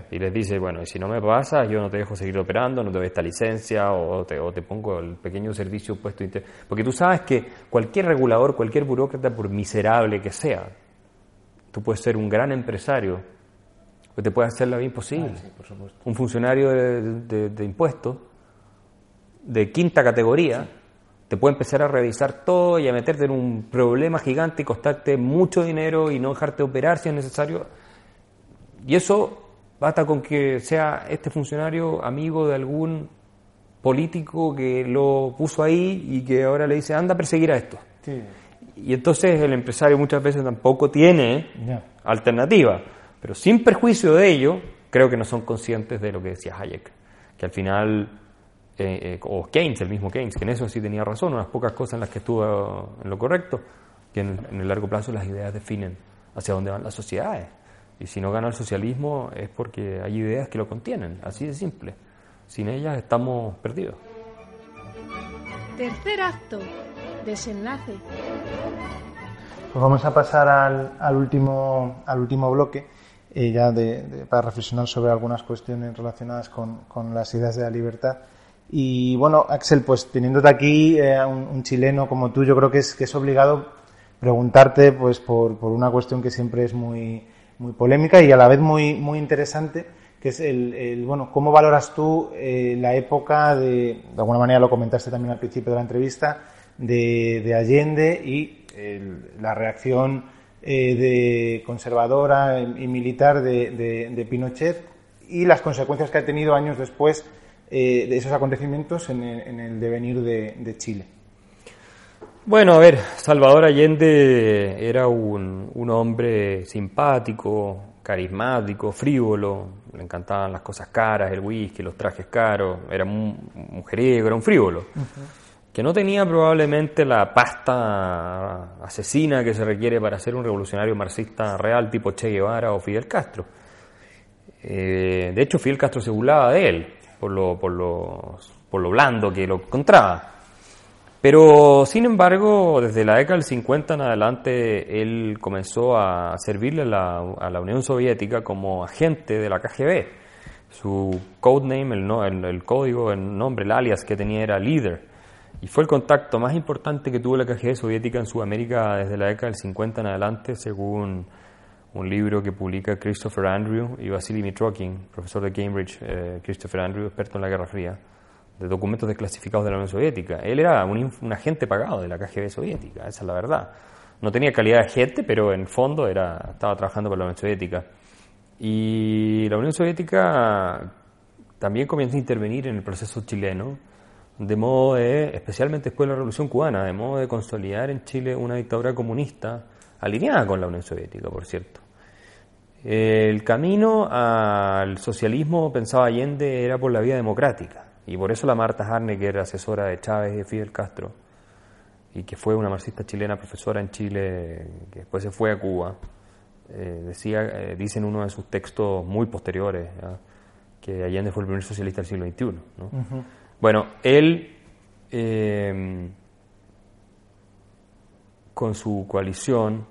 y les dice, bueno, si no me pasa, yo no te dejo seguir operando, no te doy esta licencia o te, o te pongo el pequeño servicio puesto. Porque tú sabes que cualquier regulador, cualquier burócrata, por miserable que sea, tú puedes ser un gran empresario pues te puede hacer la vida imposible. Ah, un funcionario de, impuestos de quinta categoría te puede empezar a revisar todo y a meterte en un problema gigante y costarte mucho dinero y no dejarte operar si es necesario. Y eso basta con que sea este funcionario amigo de algún político que lo puso ahí y que ahora le dice, anda a perseguir a esto. Y entonces el empresario muchas veces tampoco tiene alternativa. Pero sin perjuicio de ello, creo que no son conscientes de lo que decía Hayek, que al final, eh, eh, o Keynes, el mismo Keynes, que en eso sí tenía razón, unas pocas cosas en las que estuvo en lo correcto, que en, el largo plazo las ideas definen hacia dónde van las sociedades. Y si no gana el socialismo es porque hay ideas que lo contienen, así de simple. Sin ellas estamos perdidos. Tercer acto, desenlace. Pues vamos a pasar al, al, último, al último bloque y ya de, para reflexionar sobre algunas cuestiones relacionadas con, con, las ideas de la libertad. Y bueno, Axel, pues teniéndote aquí, eh, un, chileno como tú, yo creo que es, que es obligado preguntarte pues por, por una cuestión que siempre es muy, muy polémica y a la vez muy, muy interesante, que es el, bueno, ¿cómo valoras tú eh, la época de, de alguna manera lo comentaste también al principio de la entrevista, de, Allende y la reacción eh, de conservadora y militar de, Pinochet y las consecuencias que ha tenido años después eh, de esos acontecimientos en el, devenir de, Chile? Bueno, a ver, Salvador Allende era un, un hombre simpático, carismático, frívolo, le encantaban las cosas caras, el whisky, los trajes caros, era un mujeriego, era un frívolo, que no tenía probablemente la pasta asesina que se requiere para ser un revolucionario marxista real tipo Che Guevara o Fidel Castro. Eh, de hecho, Fidel Castro se burlaba de él por lo, por, por lo blando que lo encontraba. Pero, sin embargo, desde la década del 50 en adelante, él comenzó a servirle a la, Unión Soviética como agente de la KGB. Su codename, el, el, código, el nombre, el alias que tenía era Leader. Y fue el contacto más importante que tuvo la KGB soviética en Sudamérica desde la década del 50 en adelante, según un libro que publica Christopher Andrew y Vasily Mitrokin, profesor de Cambridge, eh, Christopher Andrew, experto en la Guerra Fría de documentos desclasificados de la Unión Soviética. Él era un, agente pagado de la KGB soviética, esa es la verdad. No tenía calidad de agente, pero en fondo era, estaba trabajando para la Unión Soviética. Y la Unión Soviética también comienza a intervenir en el proceso chileno, de modo de, especialmente después de la Revolución Cubana, de modo de consolidar en Chile una dictadura comunista alineada con la Unión Soviética, por cierto. El camino al socialismo, pensaba Allende, era por la vía democrática. Y por eso la Marta Harne, que era asesora de Chávez y de Fidel Castro, y que fue una marxista chilena, profesora en Chile, que después se fue a Cuba, eh, decía, eh, dice en uno de sus textos muy posteriores que Allende fue el primer socialista del siglo XXI. Bueno, él, em, con su coalición,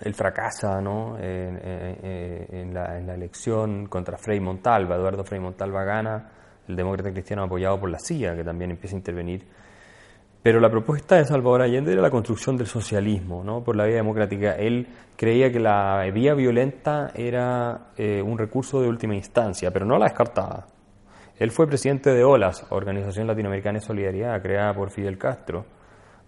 él fracasa ¿no? en, la, en, la, elección contra Frei Montalva. Eduardo Frei Montalva gana el demócrata cristiano apoyado por la CIA, que también empieza a intervenir. Pero la propuesta de Salvador Allende era la construcción del socialismo, ¿no? por la vía democrática. Él creía que la vía violenta era eh, un recurso de última instancia, pero no la descartaba. Él fue presidente de OLAS, Organización Latinoamericana de Solidaridad, creada por Fidel Castro,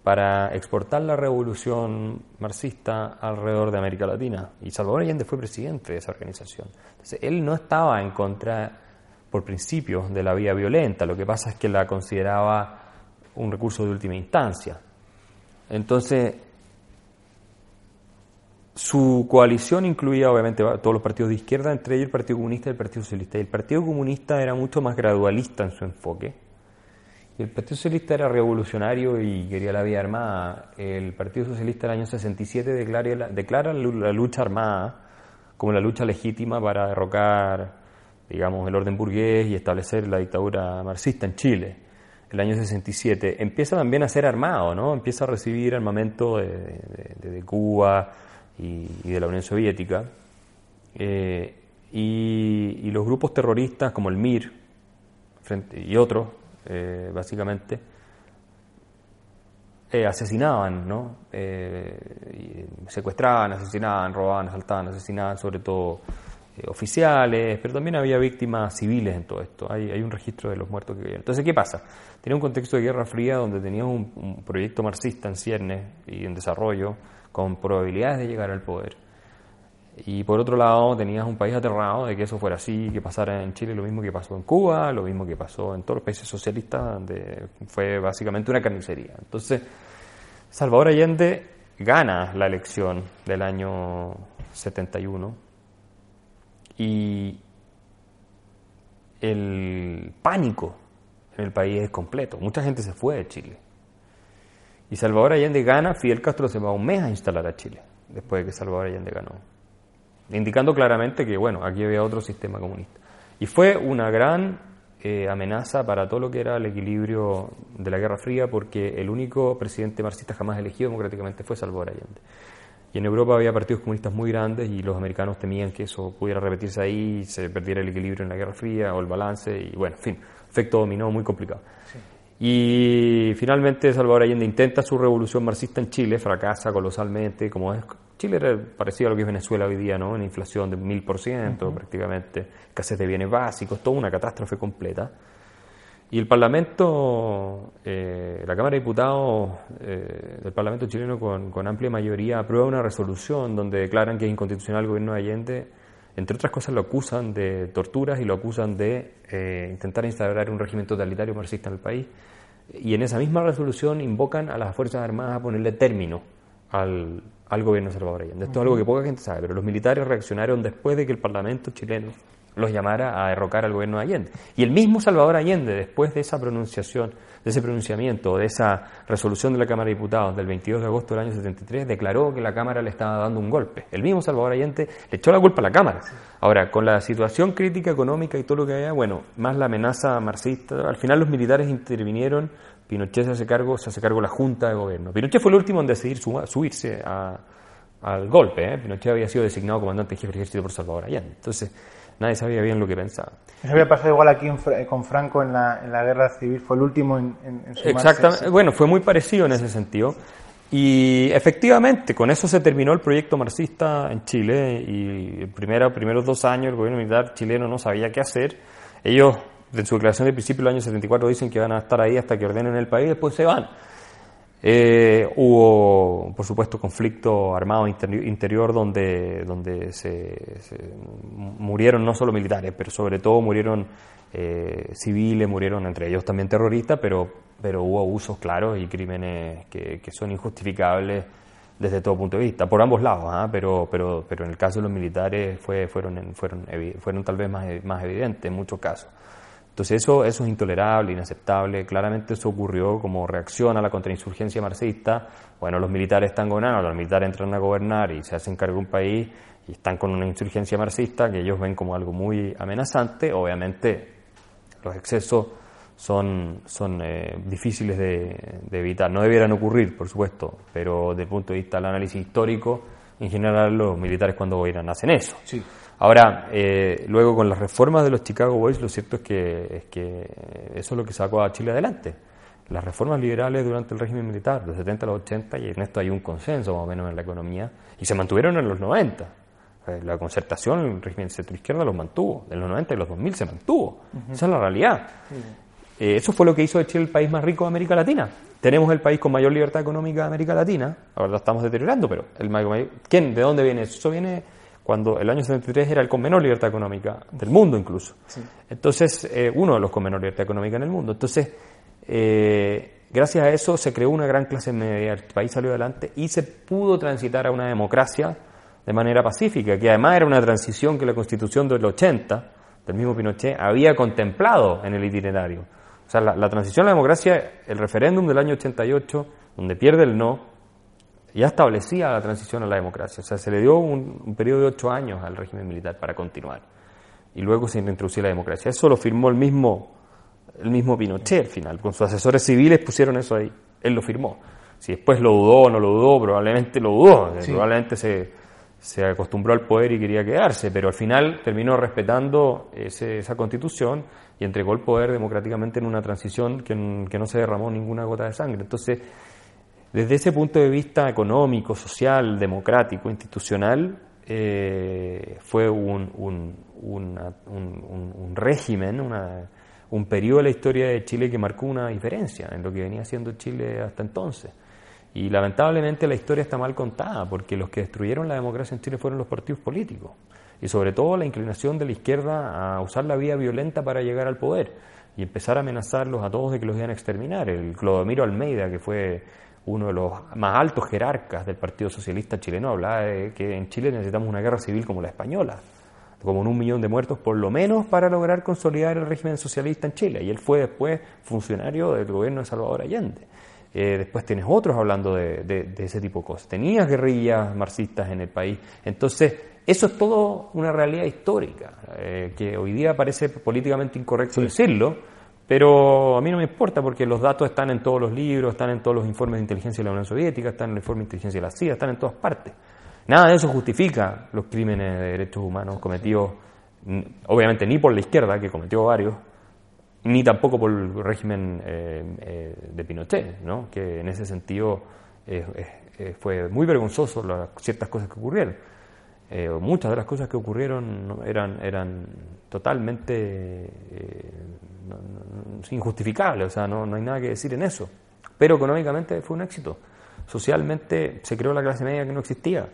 para exportar la revolución marxista alrededor de América Latina. Y Salvador Allende fue presidente de esa organización. Entonces, él no estaba en contra por principios de la vía violenta, lo que pasa es que la consideraba un recurso de última instancia. Entonces, su coalición incluía obviamente todos los partidos de izquierda, entre ellos el Partido Comunista y el Partido Socialista. Y el Partido Comunista era mucho más gradualista en su enfoque. Y el Partido Socialista era revolucionario y quería la vía armada. El Partido Socialista en el año 67 declara, declara la lucha armada como la lucha legítima para derrocar digamos, el orden burgués y establecer la dictadura marxista en Chile, el año 67, empieza también a ser armado, ¿no? Empieza a recibir armamento de, Cuba y, de la Unión Soviética. Eh, y, los grupos terroristas como el MIR y otros, eh, básicamente, eh, asesinaban, ¿no? secuestraban, asesinaban, robaban, asaltaban, asesinaban, sobre todo eh, oficiales, pero también había víctimas civiles en todo esto. Hay, hay un registro de los muertos que había. Entonces, ¿qué pasa? Tenía un contexto de Guerra Fría donde tenía un, proyecto marxista en ciernes y en desarrollo con probabilidades de llegar al poder. Y por otro lado, tenías un país aterrado de que eso fuera así, que pasara en Chile lo mismo que pasó en Cuba, lo mismo que pasó en todos los países socialistas, donde fue básicamente una carnicería. Entonces, Salvador Allende gana la elección del año 71 y el pánico en el país es completo. Mucha gente se fue de Chile. Y Salvador Allende gana, Fidel Castro se va un mes a instalar a Chile, después de que Salvador Allende ganó. Indicando claramente que, bueno, aquí había otro sistema comunista. Y fue una gran eh, amenaza para todo lo que era el equilibrio de la Guerra Fría, porque el único presidente marxista jamás elegido democráticamente fue Salvador Allende. Y en Europa había partidos comunistas muy grandes y los americanos temían que eso pudiera repetirse ahí, se perdiera el equilibrio en la Guerra Fría o el balance, y bueno, en fin, efecto dominó muy complicado. Y finalmente Salvador Allende intenta su revolución marxista en Chile, fracasa colosalmente, como es Chile era parecido a lo que es Venezuela hoy día, ¿no? Una inflación de mil por ciento prácticamente, escasez de bienes básicos, toda una catástrofe completa. Y el Parlamento, eh, la Cámara de Diputados eh, del Parlamento chileno con, con, amplia mayoría aprueba una resolución donde declaran que es inconstitucional el gobierno de Allende. Entre otras cosas lo acusan de torturas y lo acusan de eh, intentar instaurar un régimen totalitario marxista en el país. Y en esa misma resolución invocan a las Fuerzas Armadas a ponerle término al, al gobierno de Salvador Allende. Esto es algo que poca gente sabe, pero los militares reaccionaron después de que el Parlamento chileno los llamara a derrocar al gobierno de Allende. Y el mismo Salvador Allende, después de esa pronunciación, de ese pronunciamiento, de esa resolución de la Cámara de Diputados del 22 de agosto del año 73, declaró que la Cámara le estaba dando un golpe. El mismo Salvador Allende le echó la culpa a la Cámara. Ahora, con la situación crítica económica y todo lo que había, bueno, más la amenaza marxista, al final los militares intervinieron, Pinochet se hace cargo, se hace cargo la Junta de Gobierno. Pinochet fue el último en decidir subirse al golpe. ¿eh? Pinochet había sido designado comandante jefe del ejército por Salvador Allende. Entonces, nadie sabía bien lo que pensaba. Eso había pasado igual aquí con Franco en la, en la, guerra civil, fue el último en, en, en Exactamente, bueno, fue muy parecido en ese sentido. Y efectivamente, con eso se terminó el proyecto marxista en Chile y primero, primeros dos años el gobierno militar chileno no sabía qué hacer. Ellos, en su declaración de principio del año 74, dicen que van a estar ahí hasta que ordenen el país y después se van. Eh, hubo, por supuesto, conflicto armado interior donde, donde se, murieron no solo militares, pero sobre todo murieron eh, civiles, murieron entre ellos también terroristas, pero, pero hubo abusos claros y crímenes que, son injustificables desde todo punto de vista, por ambos lados, ¿ah? pero, pero, pero en el caso de los militares fue, fueron, fueron, fueron tal vez más, más evidentes en muchos casos. Entonces eso, eso es intolerable, inaceptable. Claramente eso ocurrió como reacción a la contrainsurgencia marxista. Bueno, los militares están gobernando, los militares entran a gobernar y se hacen cargo de un país y están con una insurgencia marxista que ellos ven como algo muy amenazante. Obviamente los excesos son, son eh, difíciles de, de, evitar. No debieran ocurrir, por supuesto, pero desde el punto de vista del análisis histórico, en general los militares cuando gobiernan hacen eso. Sí. Ahora, eh, luego con las reformas de los Chicago Boys, lo cierto es que, es que eso es lo que sacó a Chile adelante. Las reformas liberales durante el régimen militar, de 70 a los 80, y en esto hay un consenso más o menos en la economía, y se mantuvieron en los 90. Eh, la concertación, el régimen centro-izquierda los mantuvo. En los 90 y los 2000 se mantuvo. Uh -huh. Esa es la realidad. Eh, eso fue lo que hizo de Chile el país más rico de América Latina. Tenemos el país con mayor libertad económica de América Latina. Ahora lo estamos deteriorando, pero el mayor, ¿quién? ¿De dónde viene eso? Eso viene cuando el año 73 era el con menor libertad económica del mundo incluso. Sí. Entonces, eh, uno de los con menor libertad económica en el mundo. Entonces, eh, gracias a eso se creó una gran clase media, el país salió adelante y se pudo transitar a una democracia de manera pacífica, que además era una transición que la constitución del 80, del mismo Pinochet, había contemplado en el itinerario. O sea, la, la transición a la democracia, el referéndum del año 88, donde pierde el no, ya establecía la transición a la democracia. O sea, se le dio un, un, periodo de ocho años al régimen militar para continuar. Y luego se introducía la democracia. Eso lo firmó el mismo, el mismo Pinochet al final. Con sus asesores civiles pusieron eso ahí. Él lo firmó. Si después lo dudó o no lo dudó, probablemente lo dudó. Sí. Probablemente se, se acostumbró al poder y quería quedarse. Pero al final terminó respetando ese, esa constitución y entregó el poder democráticamente en una transición que, que no se derramó ninguna gota de sangre. Entonces, desde ese punto de vista económico, social, democrático, institucional, eh, fue un, régimen, una, un periodo de la historia de Chile que marcó una diferencia en lo que venía siendo Chile hasta entonces. Y lamentablemente la historia está mal contada, porque los que destruyeron la democracia en Chile fueron los partidos políticos. Y sobre todo la inclinación de la izquierda a usar la vía violenta para llegar al poder y empezar a amenazarlos a todos de que los iban a exterminar. El Clodomiro Almeida, que fue uno de los más altos jerarcas del Partido Socialista chileno, hablaba de que en Chile necesitamos una guerra civil como la española, como en un millón de muertos por lo menos para lograr consolidar el régimen socialista en Chile. Y él fue después funcionario del gobierno de Salvador Allende. Eh, después tienes otros hablando de, de, de, ese tipo de cosas. Tenías guerrillas marxistas en el país. Entonces, eso es todo una realidad histórica, eh, que hoy día parece políticamente incorrecto sí. decirlo, pero a mí no me importa porque los datos están en todos los libros, están en todos los informes de inteligencia de la Unión Soviética, están en el informe de inteligencia de la CIA, están en todas partes. Nada de eso justifica los crímenes de derechos humanos cometidos, obviamente ni por la izquierda, que cometió varios, ni tampoco por el régimen eh, eh, de Pinochet, ¿no? que en ese sentido fue muy vergonzoso las, ciertas cosas que ocurrieron. muchas de las cosas que ocurrieron eran, eran totalmente injustificables, o sea, no, no hay nada que decir en eso. Pero económicamente fue un éxito. Socialmente se creó la clase media que no existía.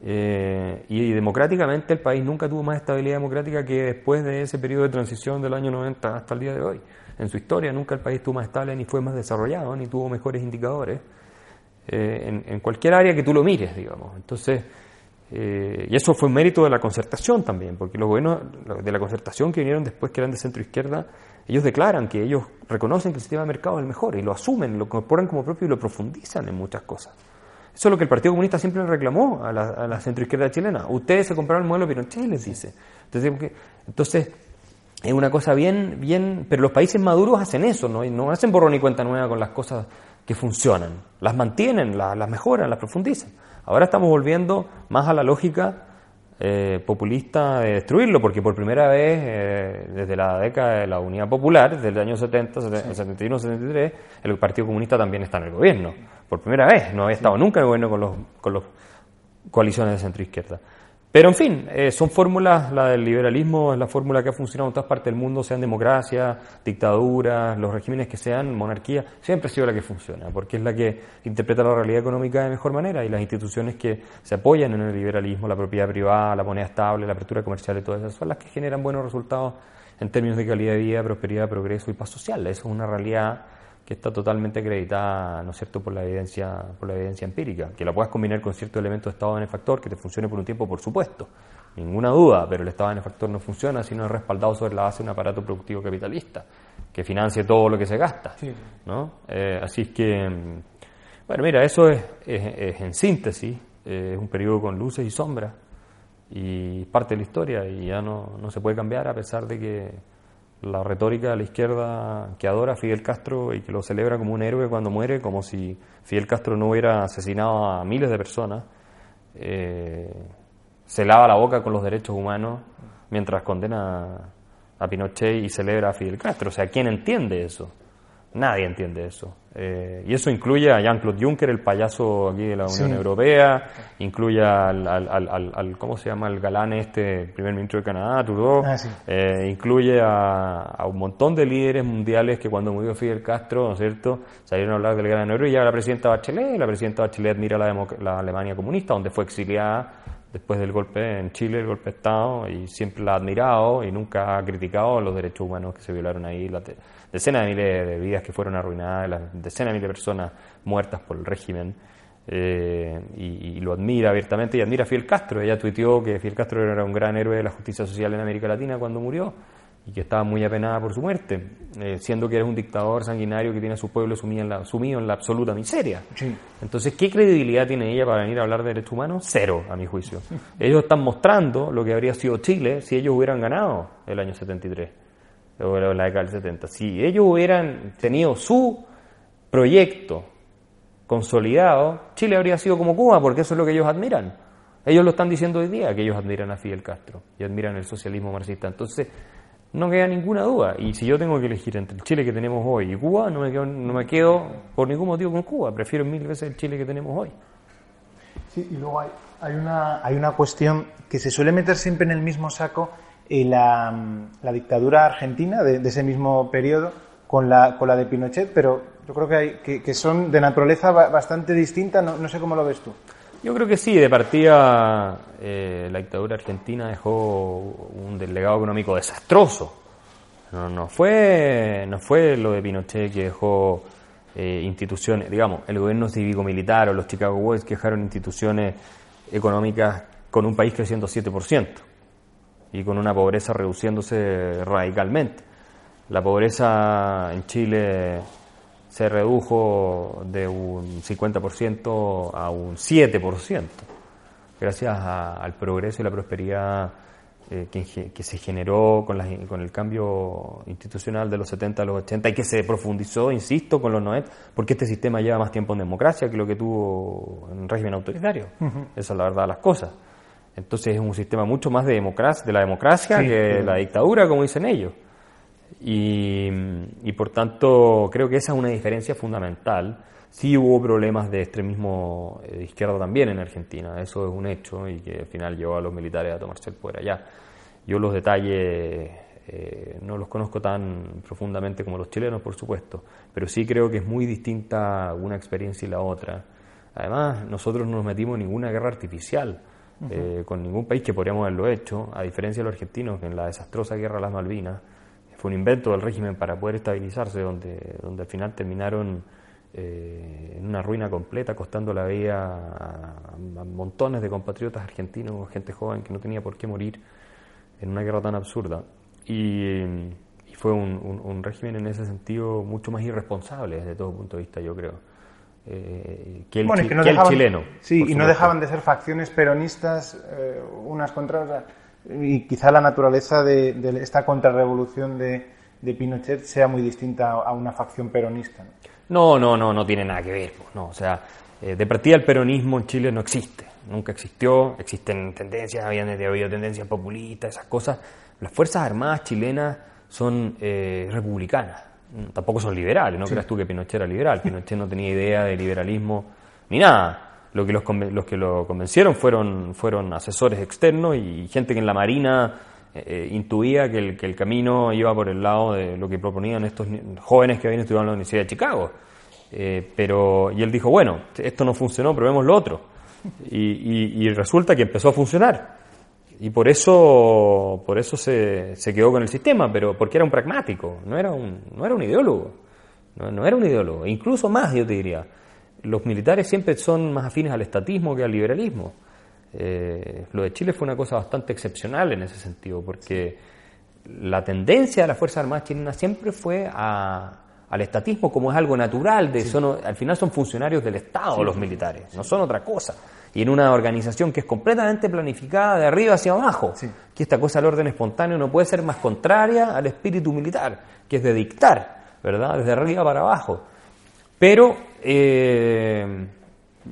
Eh, y democráticamente el país nunca tuvo más estabilidad democrática que después de ese periodo de transición del año 90 hasta el día de hoy. En su historia nunca el país estuvo más estable, ni fue más desarrollado, ni tuvo mejores indicadores eh, en, cualquier área que tú lo mires, digamos. Entonces, eh, y eso fue un mérito de la concertación también, porque los gobiernos de la concertación que vinieron después, que eran de centro izquierda, ellos declaran que ellos reconocen que el sistema de mercado es el mejor y lo asumen, lo incorporan como propio y lo profundizan en muchas cosas. Eso es lo que el Partido Comunista siempre reclamó a la, a centroizquierda chilena. Ustedes se compraron el modelo Pinochet, les dice. Entonces, entonces, es una cosa bien, bien, pero los países maduros hacen eso, no, no hacen borrón y cuenta nueva con las cosas que funcionan. Las mantienen, las, mejoran, las profundizan. Ahora estamos volviendo más a la lógica eh, populista de destruirlo, porque por primera vez, eh, desde la década de la Unidad Popular, desde el año 70, 71, 73, el Partido Comunista también está en el gobierno por primera vez, no había estado nunca en el gobierno con los, con los coaliciones de centro izquierda. Pero en fin, eh, son fórmulas, la del liberalismo es la fórmula que ha funcionado en todas partes del mundo, sean democracias, dictaduras, los regímenes que sean, monarquía, siempre ha sido la que funciona, porque es la que interpreta la realidad económica de mejor manera y las instituciones que se apoyan en el liberalismo, la propiedad privada, la moneda estable, la apertura comercial y todas esas, son las que generan buenos resultados en términos de calidad de vida, prosperidad, progreso y paz social. Eso es una realidad que está totalmente acreditada, ¿no es cierto?, por la evidencia, por la evidencia empírica, que la puedas combinar con cierto elemento de estado benefactor que te funcione por un tiempo, por supuesto, ninguna duda, pero el estado benefactor no funciona si no es respaldado sobre la base de un aparato productivo capitalista que financie todo lo que se gasta, ¿no? Eh, así es que, bueno, mira, eso es, es, en síntesis, eh, es un periodo con luces y sombras y parte de la historia y ya no, no se puede cambiar a pesar de que la retórica de la izquierda que adora a Fidel Castro y que lo celebra como un héroe cuando muere, como si Fidel Castro no hubiera asesinado a miles de personas, eh, se lava la boca con los derechos humanos mientras condena a Pinochet y celebra a Fidel Castro. O sea, ¿quién entiende eso? Nadie entiende eso. Eh, y eso incluye a Jean-Claude Juncker, el payaso aquí de la Unión Europea, incluye al, al, ¿cómo se llama? El galán este, primer ministro de Canadá, Trudeau, ah, eh, incluye a, un montón de líderes mundiales que cuando murió Fidel Castro, ¿no es cierto?, salieron a hablar del gran euro y ya la presidenta Bachelet, la presidenta Bachelet admira la, la Alemania comunista, donde fue exiliada después del golpe en Chile, el golpe de Estado, y siempre la ha admirado y nunca ha criticado los derechos humanos que se violaron ahí, las decenas de miles de vidas que fueron arruinadas, las decenas de miles de personas muertas por el régimen. Eh, y, lo admira abiertamente y admira a Fidel Castro. Ella tuiteó que Fidel Castro era un gran héroe de la justicia social en América Latina cuando murió y que estaba muy apenada por su muerte, eh, siendo que era un dictador sanguinario que tiene a su pueblo sumido en la, sumido en la absoluta miseria. Entonces, ¿qué credibilidad tiene ella para venir a hablar de derechos humanos? Cero, a mi juicio. ellos están mostrando lo que habría sido Chile si ellos hubieran ganado el año 73, o la década del 70. Si ellos hubieran tenido su proyecto consolidado, Chile habría sido como Cuba, porque eso es lo que ellos admiran. Ellos lo están diciendo hoy día, que ellos admiran a Fidel Castro y admiran el socialismo marxista. Entonces, no queda ninguna duda. Y si yo tengo que elegir entre el Chile que tenemos hoy y Cuba, no me quedo, no me quedo por ningún motivo con Cuba. Prefiero mil veces el Chile que tenemos hoy. Sí, y luego hay, hay, una, hay una cuestión que se suele meter siempre en el mismo saco, eh, la, la, dictadura argentina de, ese mismo periodo con la, con la de Pinochet, pero yo creo que, hay, que, que son de naturaleza bastante distinta, no, no sé cómo lo ves tú. Yo creo que sí, de partida eh, la dictadura argentina dejó un delegado económico desastroso. No, no, fue, no fue lo de Pinochet que dejó eh, instituciones, digamos, el gobierno cívico-militar o los Chicago Boys que dejaron instituciones económicas con un país creciendo 7% y con una pobreza reduciéndose radicalmente. La pobreza en Chile se redujo de un 50% a un 7%, gracias al progreso y la prosperidad eh, que, se generó con, con, el cambio institucional de los 70 a los 80 y que se profundizó, insisto, con los 90, porque este sistema lleva más tiempo en democracia que lo que tuvo en un régimen autoritario. Esa es la verdad de las cosas. Entonces es un sistema mucho más de, democracia, de la democracia que la dictadura, como dicen ellos. Y, por tanto, creo que esa es una diferencia fundamental. Sí hubo problemas de extremismo de izquierda también en Argentina, eso es un hecho y que al final llevó a los militares a tomarse el poder allá. Yo los detalles eh, no los conozco tan profundamente como los chilenos, por supuesto, pero sí creo que es muy distinta una experiencia y la otra. Además, nosotros no nos metimos en ninguna guerra artificial eh, con ningún país que podríamos haberlo hecho, a diferencia de los argentinos, que en la desastrosa guerra de las Malvinas fue un invento del régimen para poder estabilizarse, donde, donde al final terminaron eh, en una ruina completa, costando la vida a, montones de compatriotas argentinos, gente joven que no tenía por qué morir en una guerra tan absurda. Y, fue un, régimen en ese sentido mucho más irresponsable desde todo punto de vista, yo creo. Eh, que el, chileno. Sí, y no dejaban de ser facciones peronistas eh, unas contra otras. Y quizá la naturaleza de, esta contrarrevolución de, de, Pinochet sea muy distinta a una facción peronista. No, no, no, no tiene nada que ver. No, o sea, eh, de partida el peronismo en Chile no existe, nunca existió, existen tendencias, habían habido tendencias populistas, esas cosas. Las Fuerzas Armadas chilenas son eh, republicanas, tampoco son liberales, no creas tú que Pinochet era liberal, Pinochet no tenía idea de liberalismo ni nada. Lo que los, los que lo convencieron fueron, fueron asesores externos y gente que en la Marina eh, intuía que el, que el, camino iba por el lado de lo que proponían estos jóvenes que habían estudiado en la Universidad de Chicago. Eh, pero, y él dijo, bueno, esto no funcionó, probemos lo otro. Y, y, resulta que empezó a funcionar. Y por eso, por eso se, se, quedó con el sistema, pero porque era un pragmático, no era un, no era un ideólogo. No, no era un ideólogo. Incluso más, yo te diría. Los militares siempre son más afines al estatismo que al liberalismo. Eh, lo de Chile fue una cosa bastante excepcional en ese sentido, porque la tendencia de las Fuerzas Armadas chilenas siempre fue al estatismo como es algo natural, de al final son funcionarios del Estado los militares, no son otra cosa. Y en una organización que es completamente planificada de arriba hacia abajo, que esta cosa del orden espontáneo no puede ser más contraria al espíritu militar, que es de dictar, ¿verdad? Desde arriba para abajo. Pero, eh,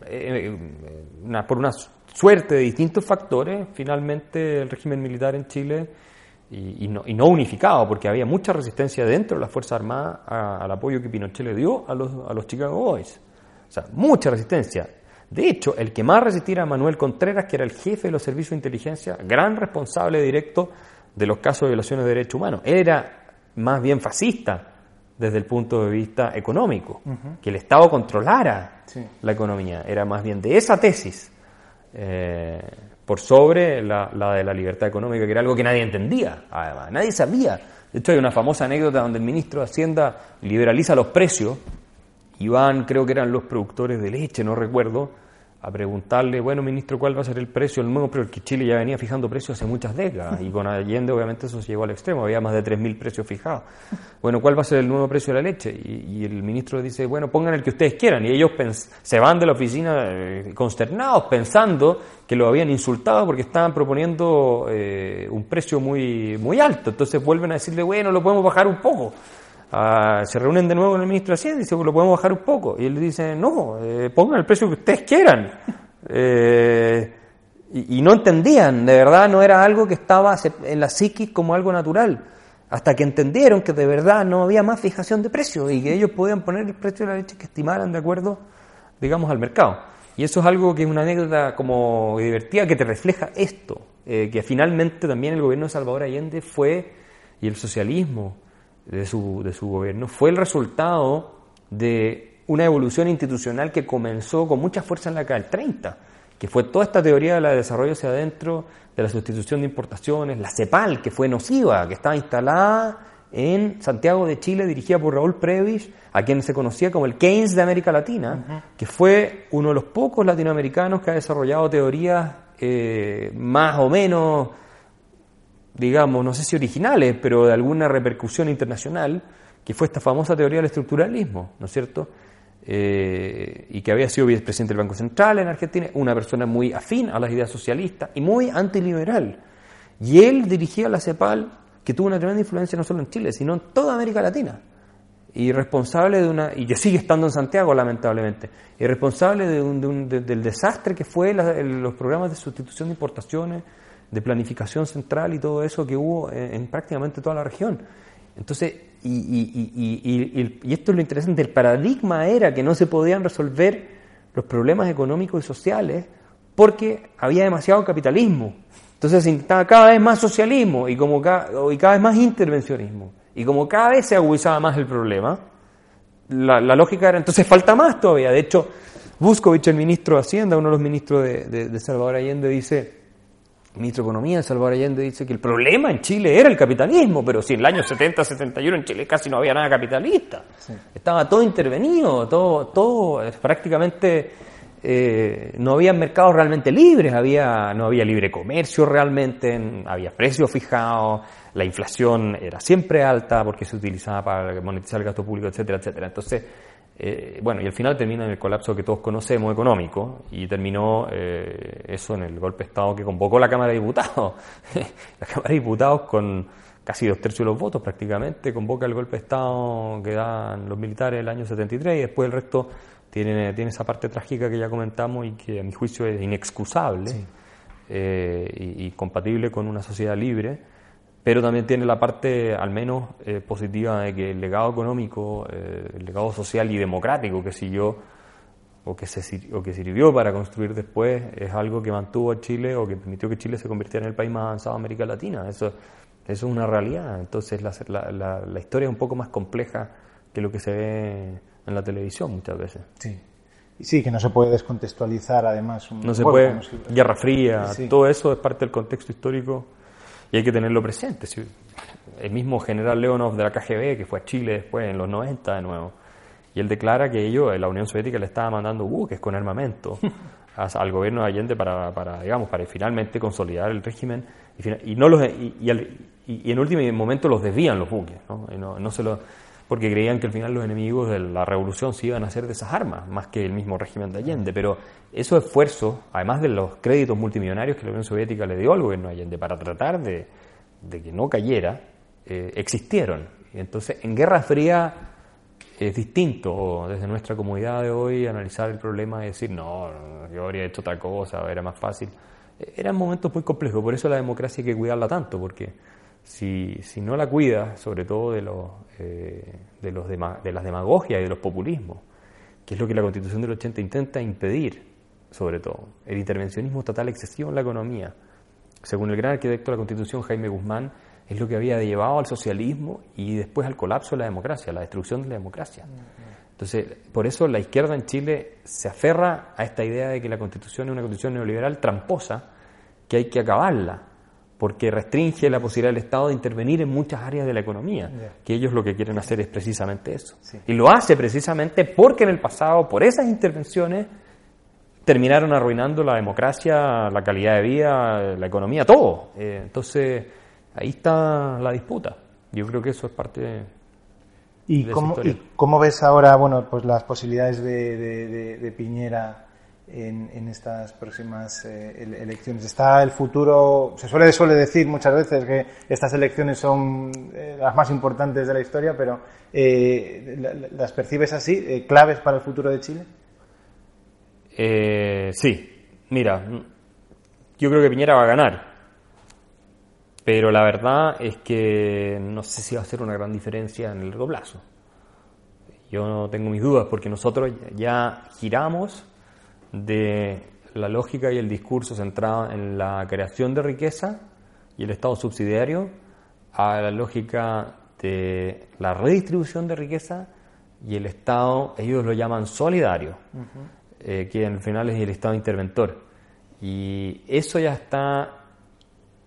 eh, por unas suerte de distintos factores, finalmente el régimen militar en Chile, y, no, unificado, porque había mucha resistencia dentro de las Fuerzas Armadas al apoyo que Pinochet le dio a los, a Chicago Boys. O sea, mucha resistencia. De hecho, el que más resistía era Manuel Contreras, que era el jefe de los servicios de inteligencia, gran responsable directo de los casos de violaciones de derechos humanos. Era más bien fascista desde el punto de vista económico, que el Estado controlara la economía. Era más bien de esa tesis eh, por sobre la, de la libertad económica, que era algo que nadie entendía, además, nadie sabía. De hecho, hay una famosa anécdota donde el ministro de Hacienda liberaliza los precios, y van, creo que eran los productores de leche, no recuerdo, a preguntarle, bueno, ministro, ¿cuál va a ser el precio el nuevo? Pero que Chile ya venía fijando precios hace muchas décadas y con Allende obviamente eso se llegó al extremo, había más de 3.000 precios fijados. Bueno, ¿cuál va a ser el nuevo precio de la leche? Y, el ministro dice, bueno, pongan el que ustedes quieran. Y ellos se van de la oficina eh, consternados pensando que lo habían insultado porque estaban proponiendo eh, un precio muy, muy alto. Entonces vuelven a decirle, bueno, lo podemos bajar un poco. Ah, se reúnen de nuevo con el ministro de Hacienda y dicen, lo podemos bajar un poco. Y él dice, no, eh, pongan el precio que ustedes quieran. Eh, y, no entendían, de verdad no era algo que estaba en la psiquis como algo natural. Hasta que entendieron que de verdad no había más fijación de precios y que ellos podían poner el precio de la leche que estimaran de acuerdo, digamos, al mercado. Y eso es algo que es una anécdota como divertida que te refleja esto, eh, que finalmente también el gobierno de Salvador Allende fue, y el socialismo, de su, de su gobierno fue el resultado de una evolución institucional que comenzó con mucha fuerza en la década del 30, que fue toda esta teoría de la desarrollo hacia adentro, de la sustitución de importaciones, la CEPAL, que fue nociva, que estaba instalada en Santiago de Chile, dirigida por Raúl Previs, a quien se conocía como el Keynes de América Latina, que fue uno de los pocos latinoamericanos que ha desarrollado teorías eh, más o menos digamos, no sé si originales, pero de alguna repercusión internacional, que fue esta famosa teoría del estructuralismo, ¿no es cierto? Eh, y que había sido vicepresidente del Banco Central en Argentina, una persona muy afín a las ideas socialistas y muy antiliberal. Y él dirigía la CEPAL, que tuvo una tremenda influencia no solo en Chile, sino en toda América Latina. Y responsable de una, y que sigue estando en Santiago, lamentablemente, y responsable del desastre que fue los programas de sustitución de importaciones, de planificación central y todo eso que hubo en, prácticamente toda la región. Entonces, y, esto es lo interesante, el paradigma era que no se podían resolver los problemas económicos y sociales porque había demasiado capitalismo. Entonces se intentaba cada vez más socialismo y, como y cada vez más intervencionismo. Y como cada vez se agudizaba más el problema, la, lógica era entonces falta más todavía. De hecho, Buscovich, el ministro de Hacienda, uno de los ministros de Salvador Allende, dice, ministro de Economía, Salvador Allende, dice que el problema en Chile era el capitalismo, pero si en el año 70, 71 en Chile casi no había nada capitalista. Estaba todo intervenido, todo, todo eh, prácticamente eh, no había mercados realmente libres, había, no había libre comercio realmente, había precios fijados, la inflación era siempre alta porque se utilizaba para monetizar el gasto público, etcétera, etcétera. Entonces, eh, bueno, y al final termina en el colapso que todos conocemos económico y terminó eh, eso en el golpe de Estado que convocó la Cámara de Diputados. la Cámara de Diputados con casi dos tercios de los votos prácticamente convoca el golpe de Estado que dan los militares el año 73 y después el resto tiene, tiene esa parte trágica que ya comentamos y que a mi juicio es inexcusable eh, y, y compatible con una sociedad libre pero también tiene la parte al menos eh, positiva de que el legado económico, eh, el legado social y democrático que siguió o que, se, o que sirvió para construir después es algo que mantuvo a Chile o que permitió que Chile se convirtiera en el país más avanzado de América Latina. Eso, es una realidad. Entonces la, la, la, historia es un poco más compleja que lo que se ve en la televisión muchas veces. Sí. Sí, que no se puede descontextualizar además. no se puede. Guerra Fría, todo eso es parte del contexto histórico y hay que tenerlo presente. El mismo general Leonov de la KGB, que fue a Chile después, en los 90 de nuevo, y él declara que ellos, la Unión Soviética, le estaba mandando buques con armamento al gobierno de Allende para, para, digamos, para finalmente consolidar el régimen y, no los, y, en último momento los desvían los buques, ¿no? no, no se lo, porque creían que al final los enemigos de la revolución se iban a hacer de esas armas, más que el mismo régimen de Allende. Pero esos esfuerzos, además de los créditos multimillonarios que la Unión Soviética le dio al gobierno de Allende para tratar de, que no cayera, eh, existieron. Entonces, en Guerra Fría es distinto desde nuestra comunidad de hoy analizar el problema y decir, no, yo habría hecho otra cosa, era más fácil. Eran momentos muy complejos, por eso la democracia hay que cuidarla tanto, porque si, si no la cuida, sobre todo de, los, eh, de, los de las demagogias y de los populismos, que es lo que la Constitución del 80 intenta impedir, sobre todo, el intervencionismo estatal excesivo en la economía. Según el gran arquitecto de la Constitución, Jaime Guzmán, es lo que había llevado al socialismo y después al colapso de la democracia, la destrucción de la democracia. Entonces, por eso la izquierda en Chile se aferra a esta idea de que la Constitución es una Constitución neoliberal tramposa, que hay que acabarla porque restringe la posibilidad del Estado de intervenir en muchas áreas de la economía, que ellos lo que quieren hacer es precisamente eso. Y lo hace precisamente porque en el pasado, por esas intervenciones, terminaron arruinando la democracia, la calidad de vida, la economía, todo. Eh, entonces, ahí está la disputa. Yo creo que eso es parte de, ¿Y, cómo, ¿y cómo ves ahora bueno, pues las posibilidades de, de Piñera en, estas próximas eh, elecciones. Está el futuro, se suele, suele decir muchas veces que estas elecciones son eh, las más importantes de la historia, pero eh, ¿las percibes así, claves para el futuro de Chile? sí, mira, yo creo que Piñera va a ganar, pero la verdad es que no sé si va a hacer una gran diferencia en el largo plazo. Yo tengo mis dudas porque nosotros ya giramos de la lógica y el discurso centrado en la creación de riqueza y el Estado subsidiario a la lógica de la redistribución de riqueza y el Estado, ellos lo llaman solidario, eh, que al final es el Estado interventor. Y eso ya está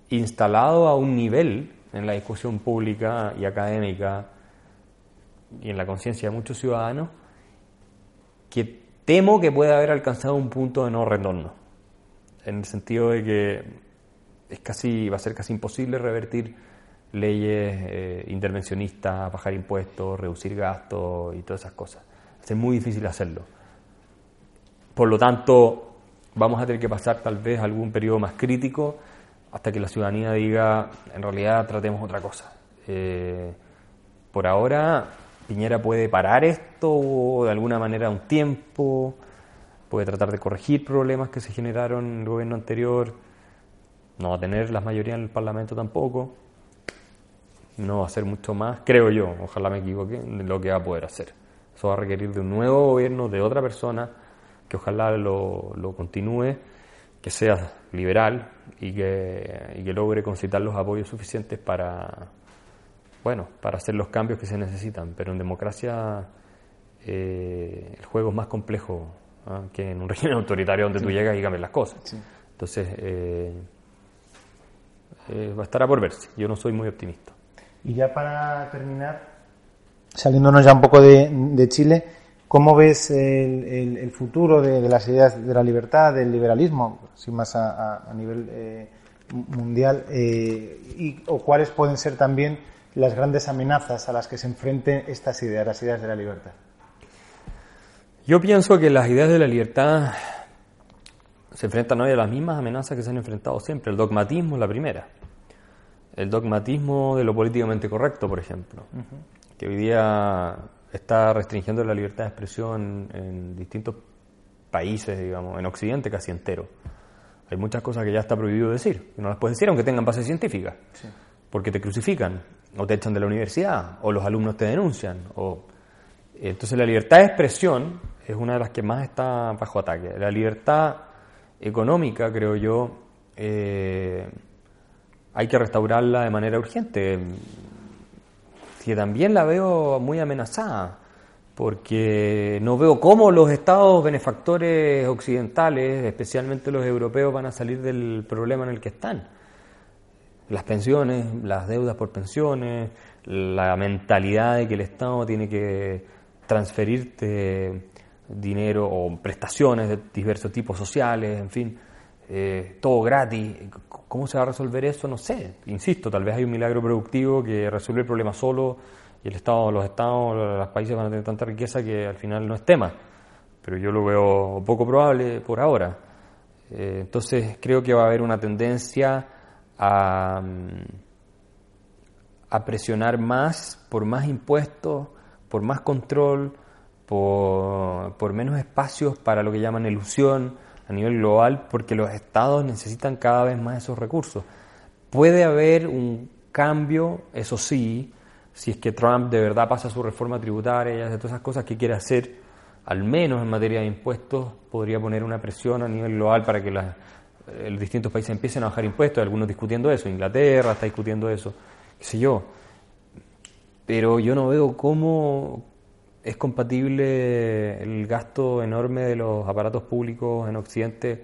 instalado a un nivel en la discusión pública y académica y en la conciencia de muchos ciudadanos que temo que pueda haber alcanzado un punto de no retorno, en el sentido de que es casi, va a ser casi imposible revertir leyes eh, intervencionistas, bajar impuestos, reducir gastos y todas esas cosas. Es muy difícil hacerlo. Por lo tanto, vamos a tener que pasar tal vez algún periodo más crítico hasta que la ciudadanía diga, en realidad tratemos otra cosa. Eh, por ahora Piñera puede parar esto de alguna manera un tiempo, puede tratar de corregir problemas que se generaron en el gobierno anterior, no va a tener la mayoría en el Parlamento tampoco. no va a ser mucho más, creo yo, ojalá me equivoque, de lo que va a poder hacer. Eso va a requerir de un nuevo gobierno, de otra persona, que ojalá lo, lo continúe, que sea liberal y y que logre concitar los apoyos suficientes para, bueno, para hacer los cambios que se necesitan. Pero en democracia eh, el juego es más complejo ¿ah? que en un régimen autoritario donde tú llegas y cambias las cosas. Entonces, eh, eh, estará por verse. Yo no soy muy optimista. Y ya para terminar, saliéndonos ya un poco de, Chile, ¿cómo ves el, futuro de, las ideas de la libertad, del liberalismo, sin más a, nivel eh, mundial? Eh, y, ¿O cuáles pueden ser también las grandes amenazas a las que se enfrenten estas ideas, las ideas de la libertad? Yo pienso que las ideas de la libertad se enfrentan hoy a las mismas amenazas que se han enfrentado siempre. El dogmatismo es la primera el dogmatismo de lo políticamente correcto, por ejemplo, que hoy día está restringiendo la libertad de expresión en distintos países, digamos, en Occidente casi entero. Hay muchas cosas que ya está prohibido decir, que no las puedes decir aunque tengan base científica, porque te crucifican, o te echan de la universidad, o los alumnos te denuncian. O... Entonces la libertad de expresión es una de las que más está bajo ataque. La libertad económica, creo yo, eh, hay que restaurarla de manera urgente. Que también la veo muy amenazada, porque no veo cómo los estados benefactores occidentales, especialmente los europeos, van a salir del problema en el que están. Las pensiones, las deudas por pensiones, la mentalidad de que el Estado tiene que transferirte dinero o prestaciones de diversos tipos sociales, en fin eh, todo gratis. ¿Cómo se va a resolver eso? No sé. Insisto, tal vez hay un milagro productivo que resuelve el problema solo y el Estado, los Estados, los países van a tener tanta riqueza que al final no es tema. Pero yo lo veo poco probable por ahora. Eh, entonces creo que va a haber una tendencia a, presionar más por más impuestos, por más control, por, por menos espacios para lo que llaman ilusión a nivel global porque los estados necesitan cada vez más esos recursos. Puede haber un cambio, eso sí, si es que Trump de verdad pasa su reforma tributaria y hace todas esas cosas que quiere hacer, al menos en materia de impuestos, podría poner una presión a nivel global para que eh, los distintos países empiecen a bajar impuestos, algunos discutiendo eso, Inglaterra está discutiendo eso, qué sé yo. Pero yo no veo cómo, es compatible el gasto enorme de los aparatos públicos en Occidente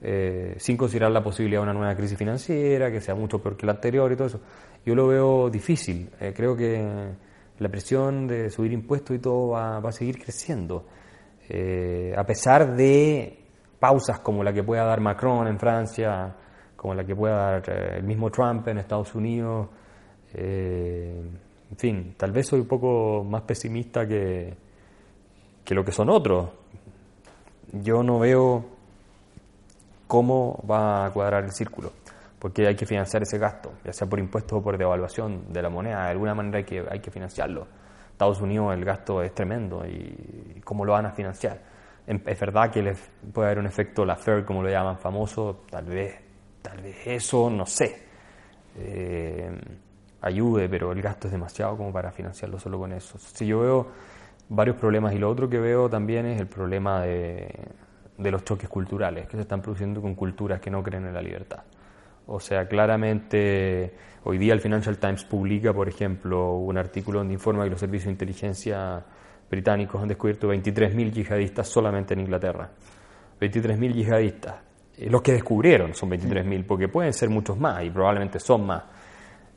eh, sin considerar la posibilidad de una nueva crisis financiera, que sea mucho peor que la anterior y todo eso. Yo lo veo difícil. Eh, creo que la presión de subir impuestos y todo va, a seguir creciendo. Eh, a pesar de pausas como la que pueda dar Macron en Francia, como la que pueda dar el mismo Trump en Estados Unidos, en fin, tal vez soy un poco más pesimista que, que lo que son otros. Yo no veo cómo va a cuadrar el círculo, porque hay que financiar ese gasto, ya sea por impuestos o por devaluación de la moneda, de alguna manera hay que, hay que financiarlo. Estados Unidos el gasto es tremendo y ¿cómo lo van a financiar? Es verdad que puede haber un efecto la FER, como lo llaman famoso, tal vez, tal vez eso, no sé. Eh, ayude, pero el gasto es demasiado como para financiarlo solo con eso. Si yo veo varios problemas y lo otro que veo también es el problema de, de los choques culturales que se están produciendo con culturas que no creen en la libertad. O sea, claramente hoy día el Financial Times publica, por ejemplo, un artículo donde informa que los servicios de inteligencia británicos han descubierto 23.000 yihadistas solamente en Inglaterra. 23.000 yihadistas. Eh, los que descubrieron son 23.000, porque pueden ser muchos más y probablemente son más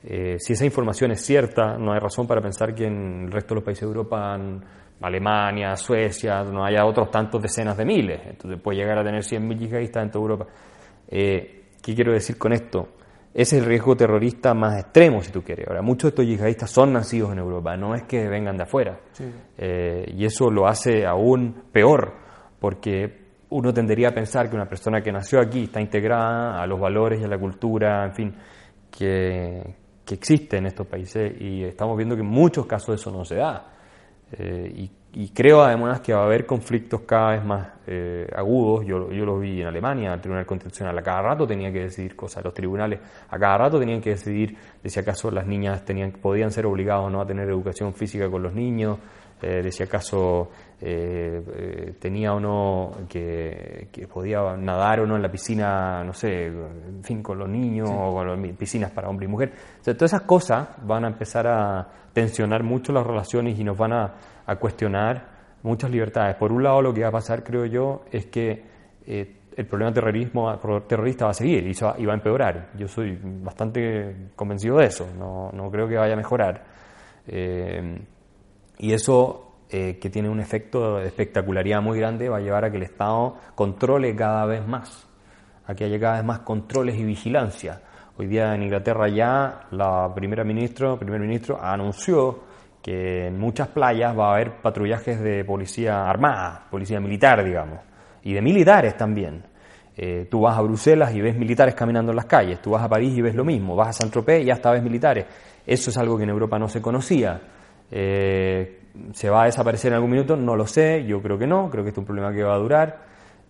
eh, si esa información es cierta, no hay razón para pensar que en el resto de los países de Europa, Alemania, Suecia, no haya otros tantos decenas de miles. Entonces puede llegar a tener 100.000 yihadistas en toda Europa. Eh, ¿Qué quiero decir con esto? Es el riesgo terrorista más extremo, si tú quieres. Ahora, muchos de estos yihadistas son nacidos en Europa, no es que vengan de afuera. Eh, y eso lo hace aún peor, porque uno tendería a pensar que una persona que nació aquí está integrada a los valores y a la cultura, en fin, que, que existe en estos países y estamos viendo que en muchos casos eso no se da. y, creo además que va a haber conflictos cada vez más agudos. Yo, yo lo vi en Alemania, el Tribunal Constitucional a cada rato tenía que decidir cosas. Los tribunales a cada rato tenían que decidir de si acaso las niñas tenían, podían ser obligadas o no a tener educación física con los niños. Eh, de si acaso eh, eh, tenía o no que, podía nadar o no en la piscina, no sé, en fin, con los niños o con las piscinas para hombre y mujer. todas esas cosas van a empezar a tensionar mucho las relaciones y nos van a, cuestionar muchas libertades. Por un lado, lo que va a pasar, creo yo, es que el problema terrorismo terrorista va a seguir y, va, y va a empeorar. Yo soy bastante convencido de eso, no, no creo que vaya a mejorar. Y eso, eh, que tiene un efecto de espectacularidad muy grande, va a llevar a que el Estado controle cada vez más, a que haya cada vez más controles y vigilancia. Hoy día en Inglaterra ya la primera ministro, primer ministro anunció que en muchas playas va a haber patrullajes de policía armada, policía militar, digamos, y de militares también. Eh, tú vas a Bruselas y ves militares caminando en las calles, tú vas a París y ves lo mismo, vas a Saint-Tropez y hasta ves militares. Eso es algo que en Europa no se conocía. Eh, ¿Se va a desaparecer en algún minuto? No lo sé, yo creo que no, creo que este es un problema que va a durar.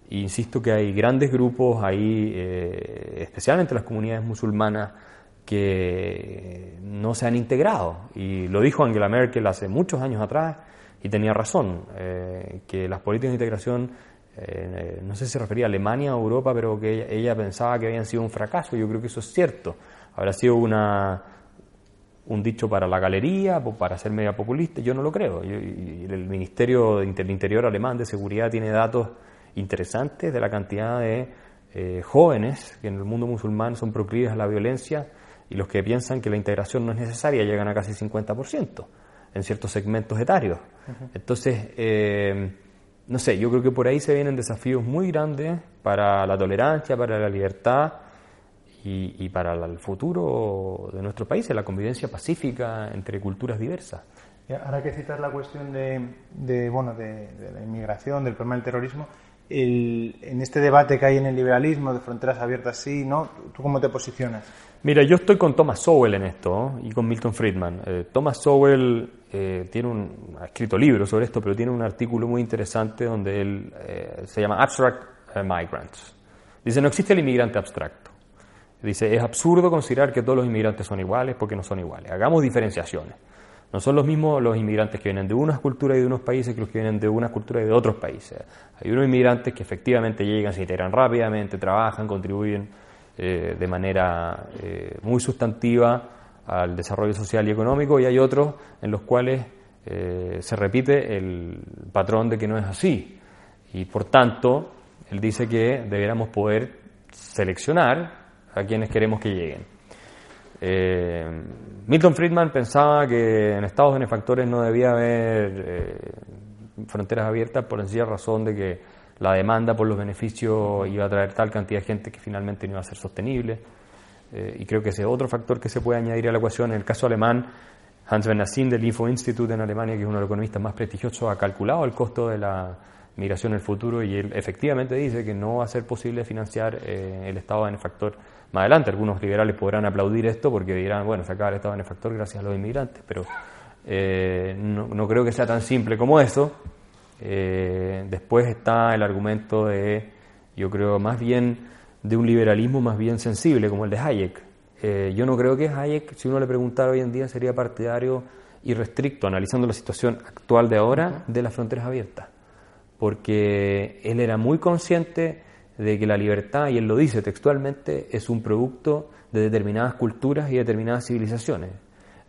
Insisto que hay grandes grupos ahí, eh, especialmente las comunidades musulmanas, que no se han integrado. Y lo dijo Angela Merkel hace muchos años atrás y tenía razón, eh, que las políticas de integración, no sé si se refería a Alemania o Europa, pero que ella pensaba que habían sido un fracaso. Yo creo que eso es cierto. Habrá sido una, un dicho para la galería, para ser media populista, yo no lo creo. el Ministerio del Interior alemán de Seguridad tiene datos interesantes de la cantidad de eh, jóvenes que en el mundo musulmán son proclives a la violencia y los que piensan que la integración no es necesaria llegan a casi 50% en ciertos segmentos etarios. Entonces, eh, no sé, yo creo que por ahí se vienen desafíos muy grandes para la tolerancia, para la libertad y, para el futuro de nuestro país, la convivencia pacífica entre culturas diversas. Ahora que citas la cuestión de, bueno, de, la inmigración, del problema del terrorismo, en este debate que hay en el liberalismo, de fronteras abiertas, sí, ¿no? ¿Tú cómo te posicionas? Mira, yo estoy con Thomas Sowell en esto y con Milton Friedman. Eh, Thomas Sowell eh, tiene un, ha escrito libros sobre esto, pero tiene un artículo muy interesante donde él eh, se llama Abstract Migrants. Dice, no existe el inmigrante abstracto. Dice, es absurdo considerar que todos los inmigrantes son iguales porque no son iguales. Hagamos diferenciaciones. No son los mismos los inmigrantes que vienen de unas culturas y de unos países que los que vienen de unas culturas y de otros países. Hay unos inmigrantes que efectivamente llegan, se integran rápidamente, trabajan, contribuyen eh, de manera eh, muy sustantiva al desarrollo social y económico y hay otros en los cuales eh, se repite el patrón de que no es así. Y por tanto, él dice que deberíamos poder seleccionar a quienes queremos que lleguen. Eh, Milton Friedman pensaba que en estados benefactores no debía haber eh, fronteras abiertas por sencilla razón de que la demanda por los beneficios iba a traer tal cantidad de gente que finalmente no iba a ser sostenible. Eh, y creo que ese es otro factor que se puede añadir a la ecuación. En el caso alemán, Hans Bernassin del Info Institute en Alemania, que es uno de los economistas más prestigiosos, ha calculado el costo de la migración en el futuro y él efectivamente dice que no va a ser posible financiar el Estado benefactor más adelante. Algunos liberales podrán aplaudir esto porque dirán, bueno, se acaba el Estado benefactor gracias a los inmigrantes, pero eh, no, creo que sea tan simple como eso. Eh, después está el argumento de, yo creo, más bien de un liberalismo más bien sensible, como el de Hayek. Eh, yo no creo que Hayek, si uno le preguntara hoy en día, sería partidario y restricto, analizando la situación actual de ahora, de las fronteras abiertas. Porque él era muy consciente de que la libertad, y él lo dice textualmente, es un producto de determinadas culturas y determinadas civilizaciones.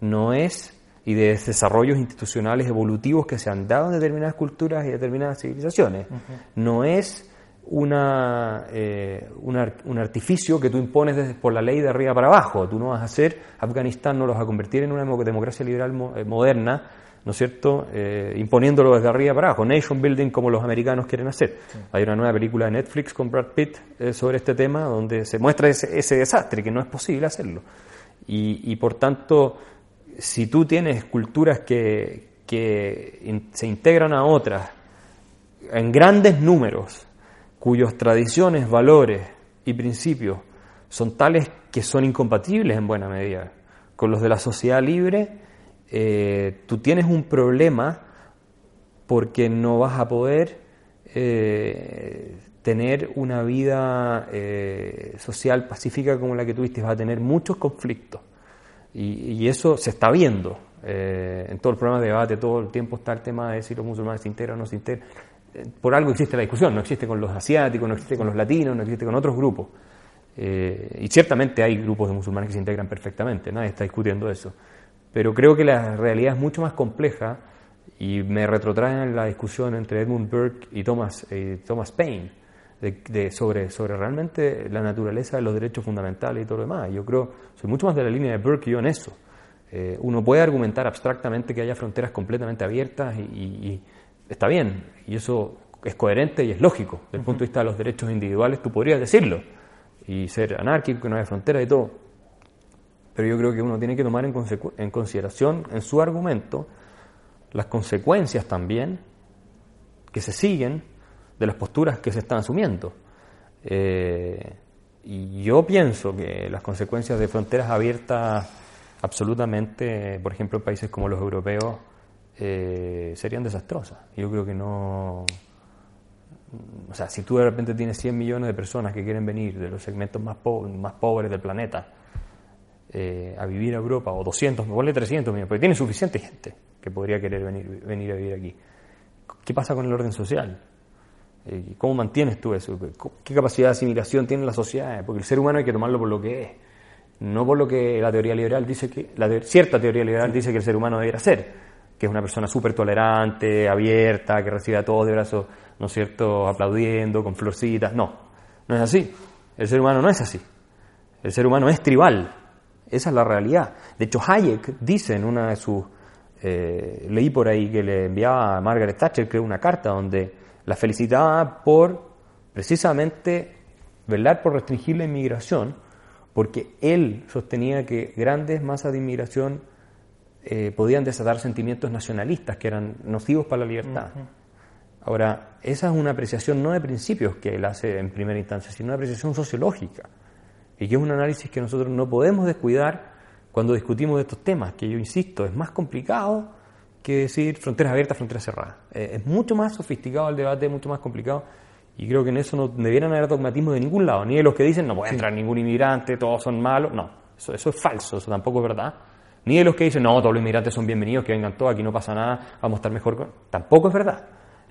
No es, y de desarrollos institucionales evolutivos que se han dado en determinadas culturas y determinadas civilizaciones. No es una, eh, un artificio que tú impones desde, por la ley de arriba para abajo. Tú no vas a hacer, Afganistán no lo vas a convertir en una democracia liberal eh, moderna ¿no es cierto?, eh, imponiéndolo desde arriba para abajo, nation building como los americanos quieren hacer. Hay una nueva película de Netflix con Brad Pitt eh, sobre este tema donde se muestra ese, desastre, que no es posible hacerlo. Y, por tanto, si tú tienes culturas que, que se integran a otras en grandes números, cuyas tradiciones, valores y principios son tales que son incompatibles en buena medida con los de la sociedad libre, eh, tú tienes un problema porque no vas a poder eh, tener una vida eh, social pacífica como la que tuviste, vas a tener muchos conflictos. Y, eso se está viendo. En todo el programa de debate, todo el tiempo está el tema de si los musulmanes se integran o no se integran. por algo existe la discusión, no existe con los asiáticos, no existe con los latinos, no existe con otros grupos. y ciertamente hay grupos de musulmanes que se integran perfectamente, nadie está discutiendo eso. Pero creo que la realidad es mucho más compleja y me retrotraen la discusión entre Edmund Burke y Thomas, eh, Thomas Paine de, sobre, sobre realmente la naturaleza de los derechos fundamentales y todo lo demás. Yo creo, soy mucho más de la línea de Burke yo en eso. Eh, uno puede argumentar abstractamente que haya fronteras completamente abiertas y, está bien, y eso es coherente y es lógico. Desde el punto de vista de los derechos individuales, tú podrías decirlo y ser anárquico, que no haya fronteras y todo. Pero yo creo que uno tiene que tomar en, consideración en su argumento las consecuencias también que se siguen de las posturas que se están asumiendo. Eh, y yo pienso que las consecuencias de fronteras abiertas absolutamente, por ejemplo, en países como los europeos, eh, serían desastrosas. Yo creo que no... O sea, si tú de repente tienes 100 millones de personas que quieren venir de los segmentos más, más pobres del planeta eh, a vivir a Europa, o 200, me vuelve 300 millones, porque tiene suficiente gente que podría querer venir, venir a vivir aquí. ¿Qué pasa con el orden social? Eh, ¿Cómo mantienes tú eso? ¿Qué capacidad de asimilación tiene la sociedad? Porque el ser humano hay que tomarlo por lo que es, no por lo que la teoría liberal dice que, cierta teoría liberal dice que el ser humano debería ser, que es una persona súper tolerante, abierta, que recibe a todos de brazos, ¿no es cierto?, aplaudiendo, con florcitas. No, no es así. El ser humano no es así. El ser humano es tribal. Esa es la realidad. De hecho, Hayek dice en una de sus eh, leí por ahí que le enviaba a Margaret Thatcher, creo, una carta donde la felicitaba por precisamente velar por restringir la inmigración, porque él sostenía que grandes masas de inmigración eh, podían desatar sentimientos nacionalistas que eran nocivos para la libertad. Ahora, esa es una apreciación no de principios que él hace en primera instancia, sino una apreciación sociológica, y que es un análisis que nosotros no podemos descuidar cuando discutimos de estos temas, que yo insisto, es más complicado que decir fronteras abiertas, fronteras cerradas. Eh, es mucho más sofisticado el debate, mucho más complicado, y creo que en eso no debieran haber dogmatismo de ningún lado, ni de los que dicen no puede entrar ningún inmigrante, todos son malos, no, eso, eso es falso, eso tampoco es verdad. Ni de los que dicen no, todos los inmigrantes son bienvenidos, que vengan todos, aquí no pasa nada, vamos a estar mejor con... Tampoco es verdad.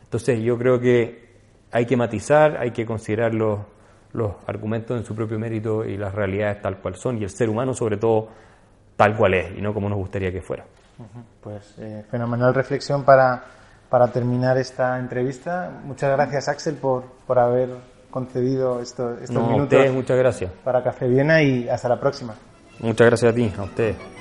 Entonces yo creo que hay que matizar, hay que considerar los, los argumentos en su propio mérito y las realidades tal cual son, y el ser humano sobre todo tal cual es y no como nos gustaría que fuera. Pues eh, fenomenal reflexión para, para terminar esta entrevista. Muchas gracias Axel por, por haber concedido esto, estos no, minutos. A ustedes, muchas gracias. Para Café Viena y hasta la próxima. Muchas gracias a ti, a ustedes.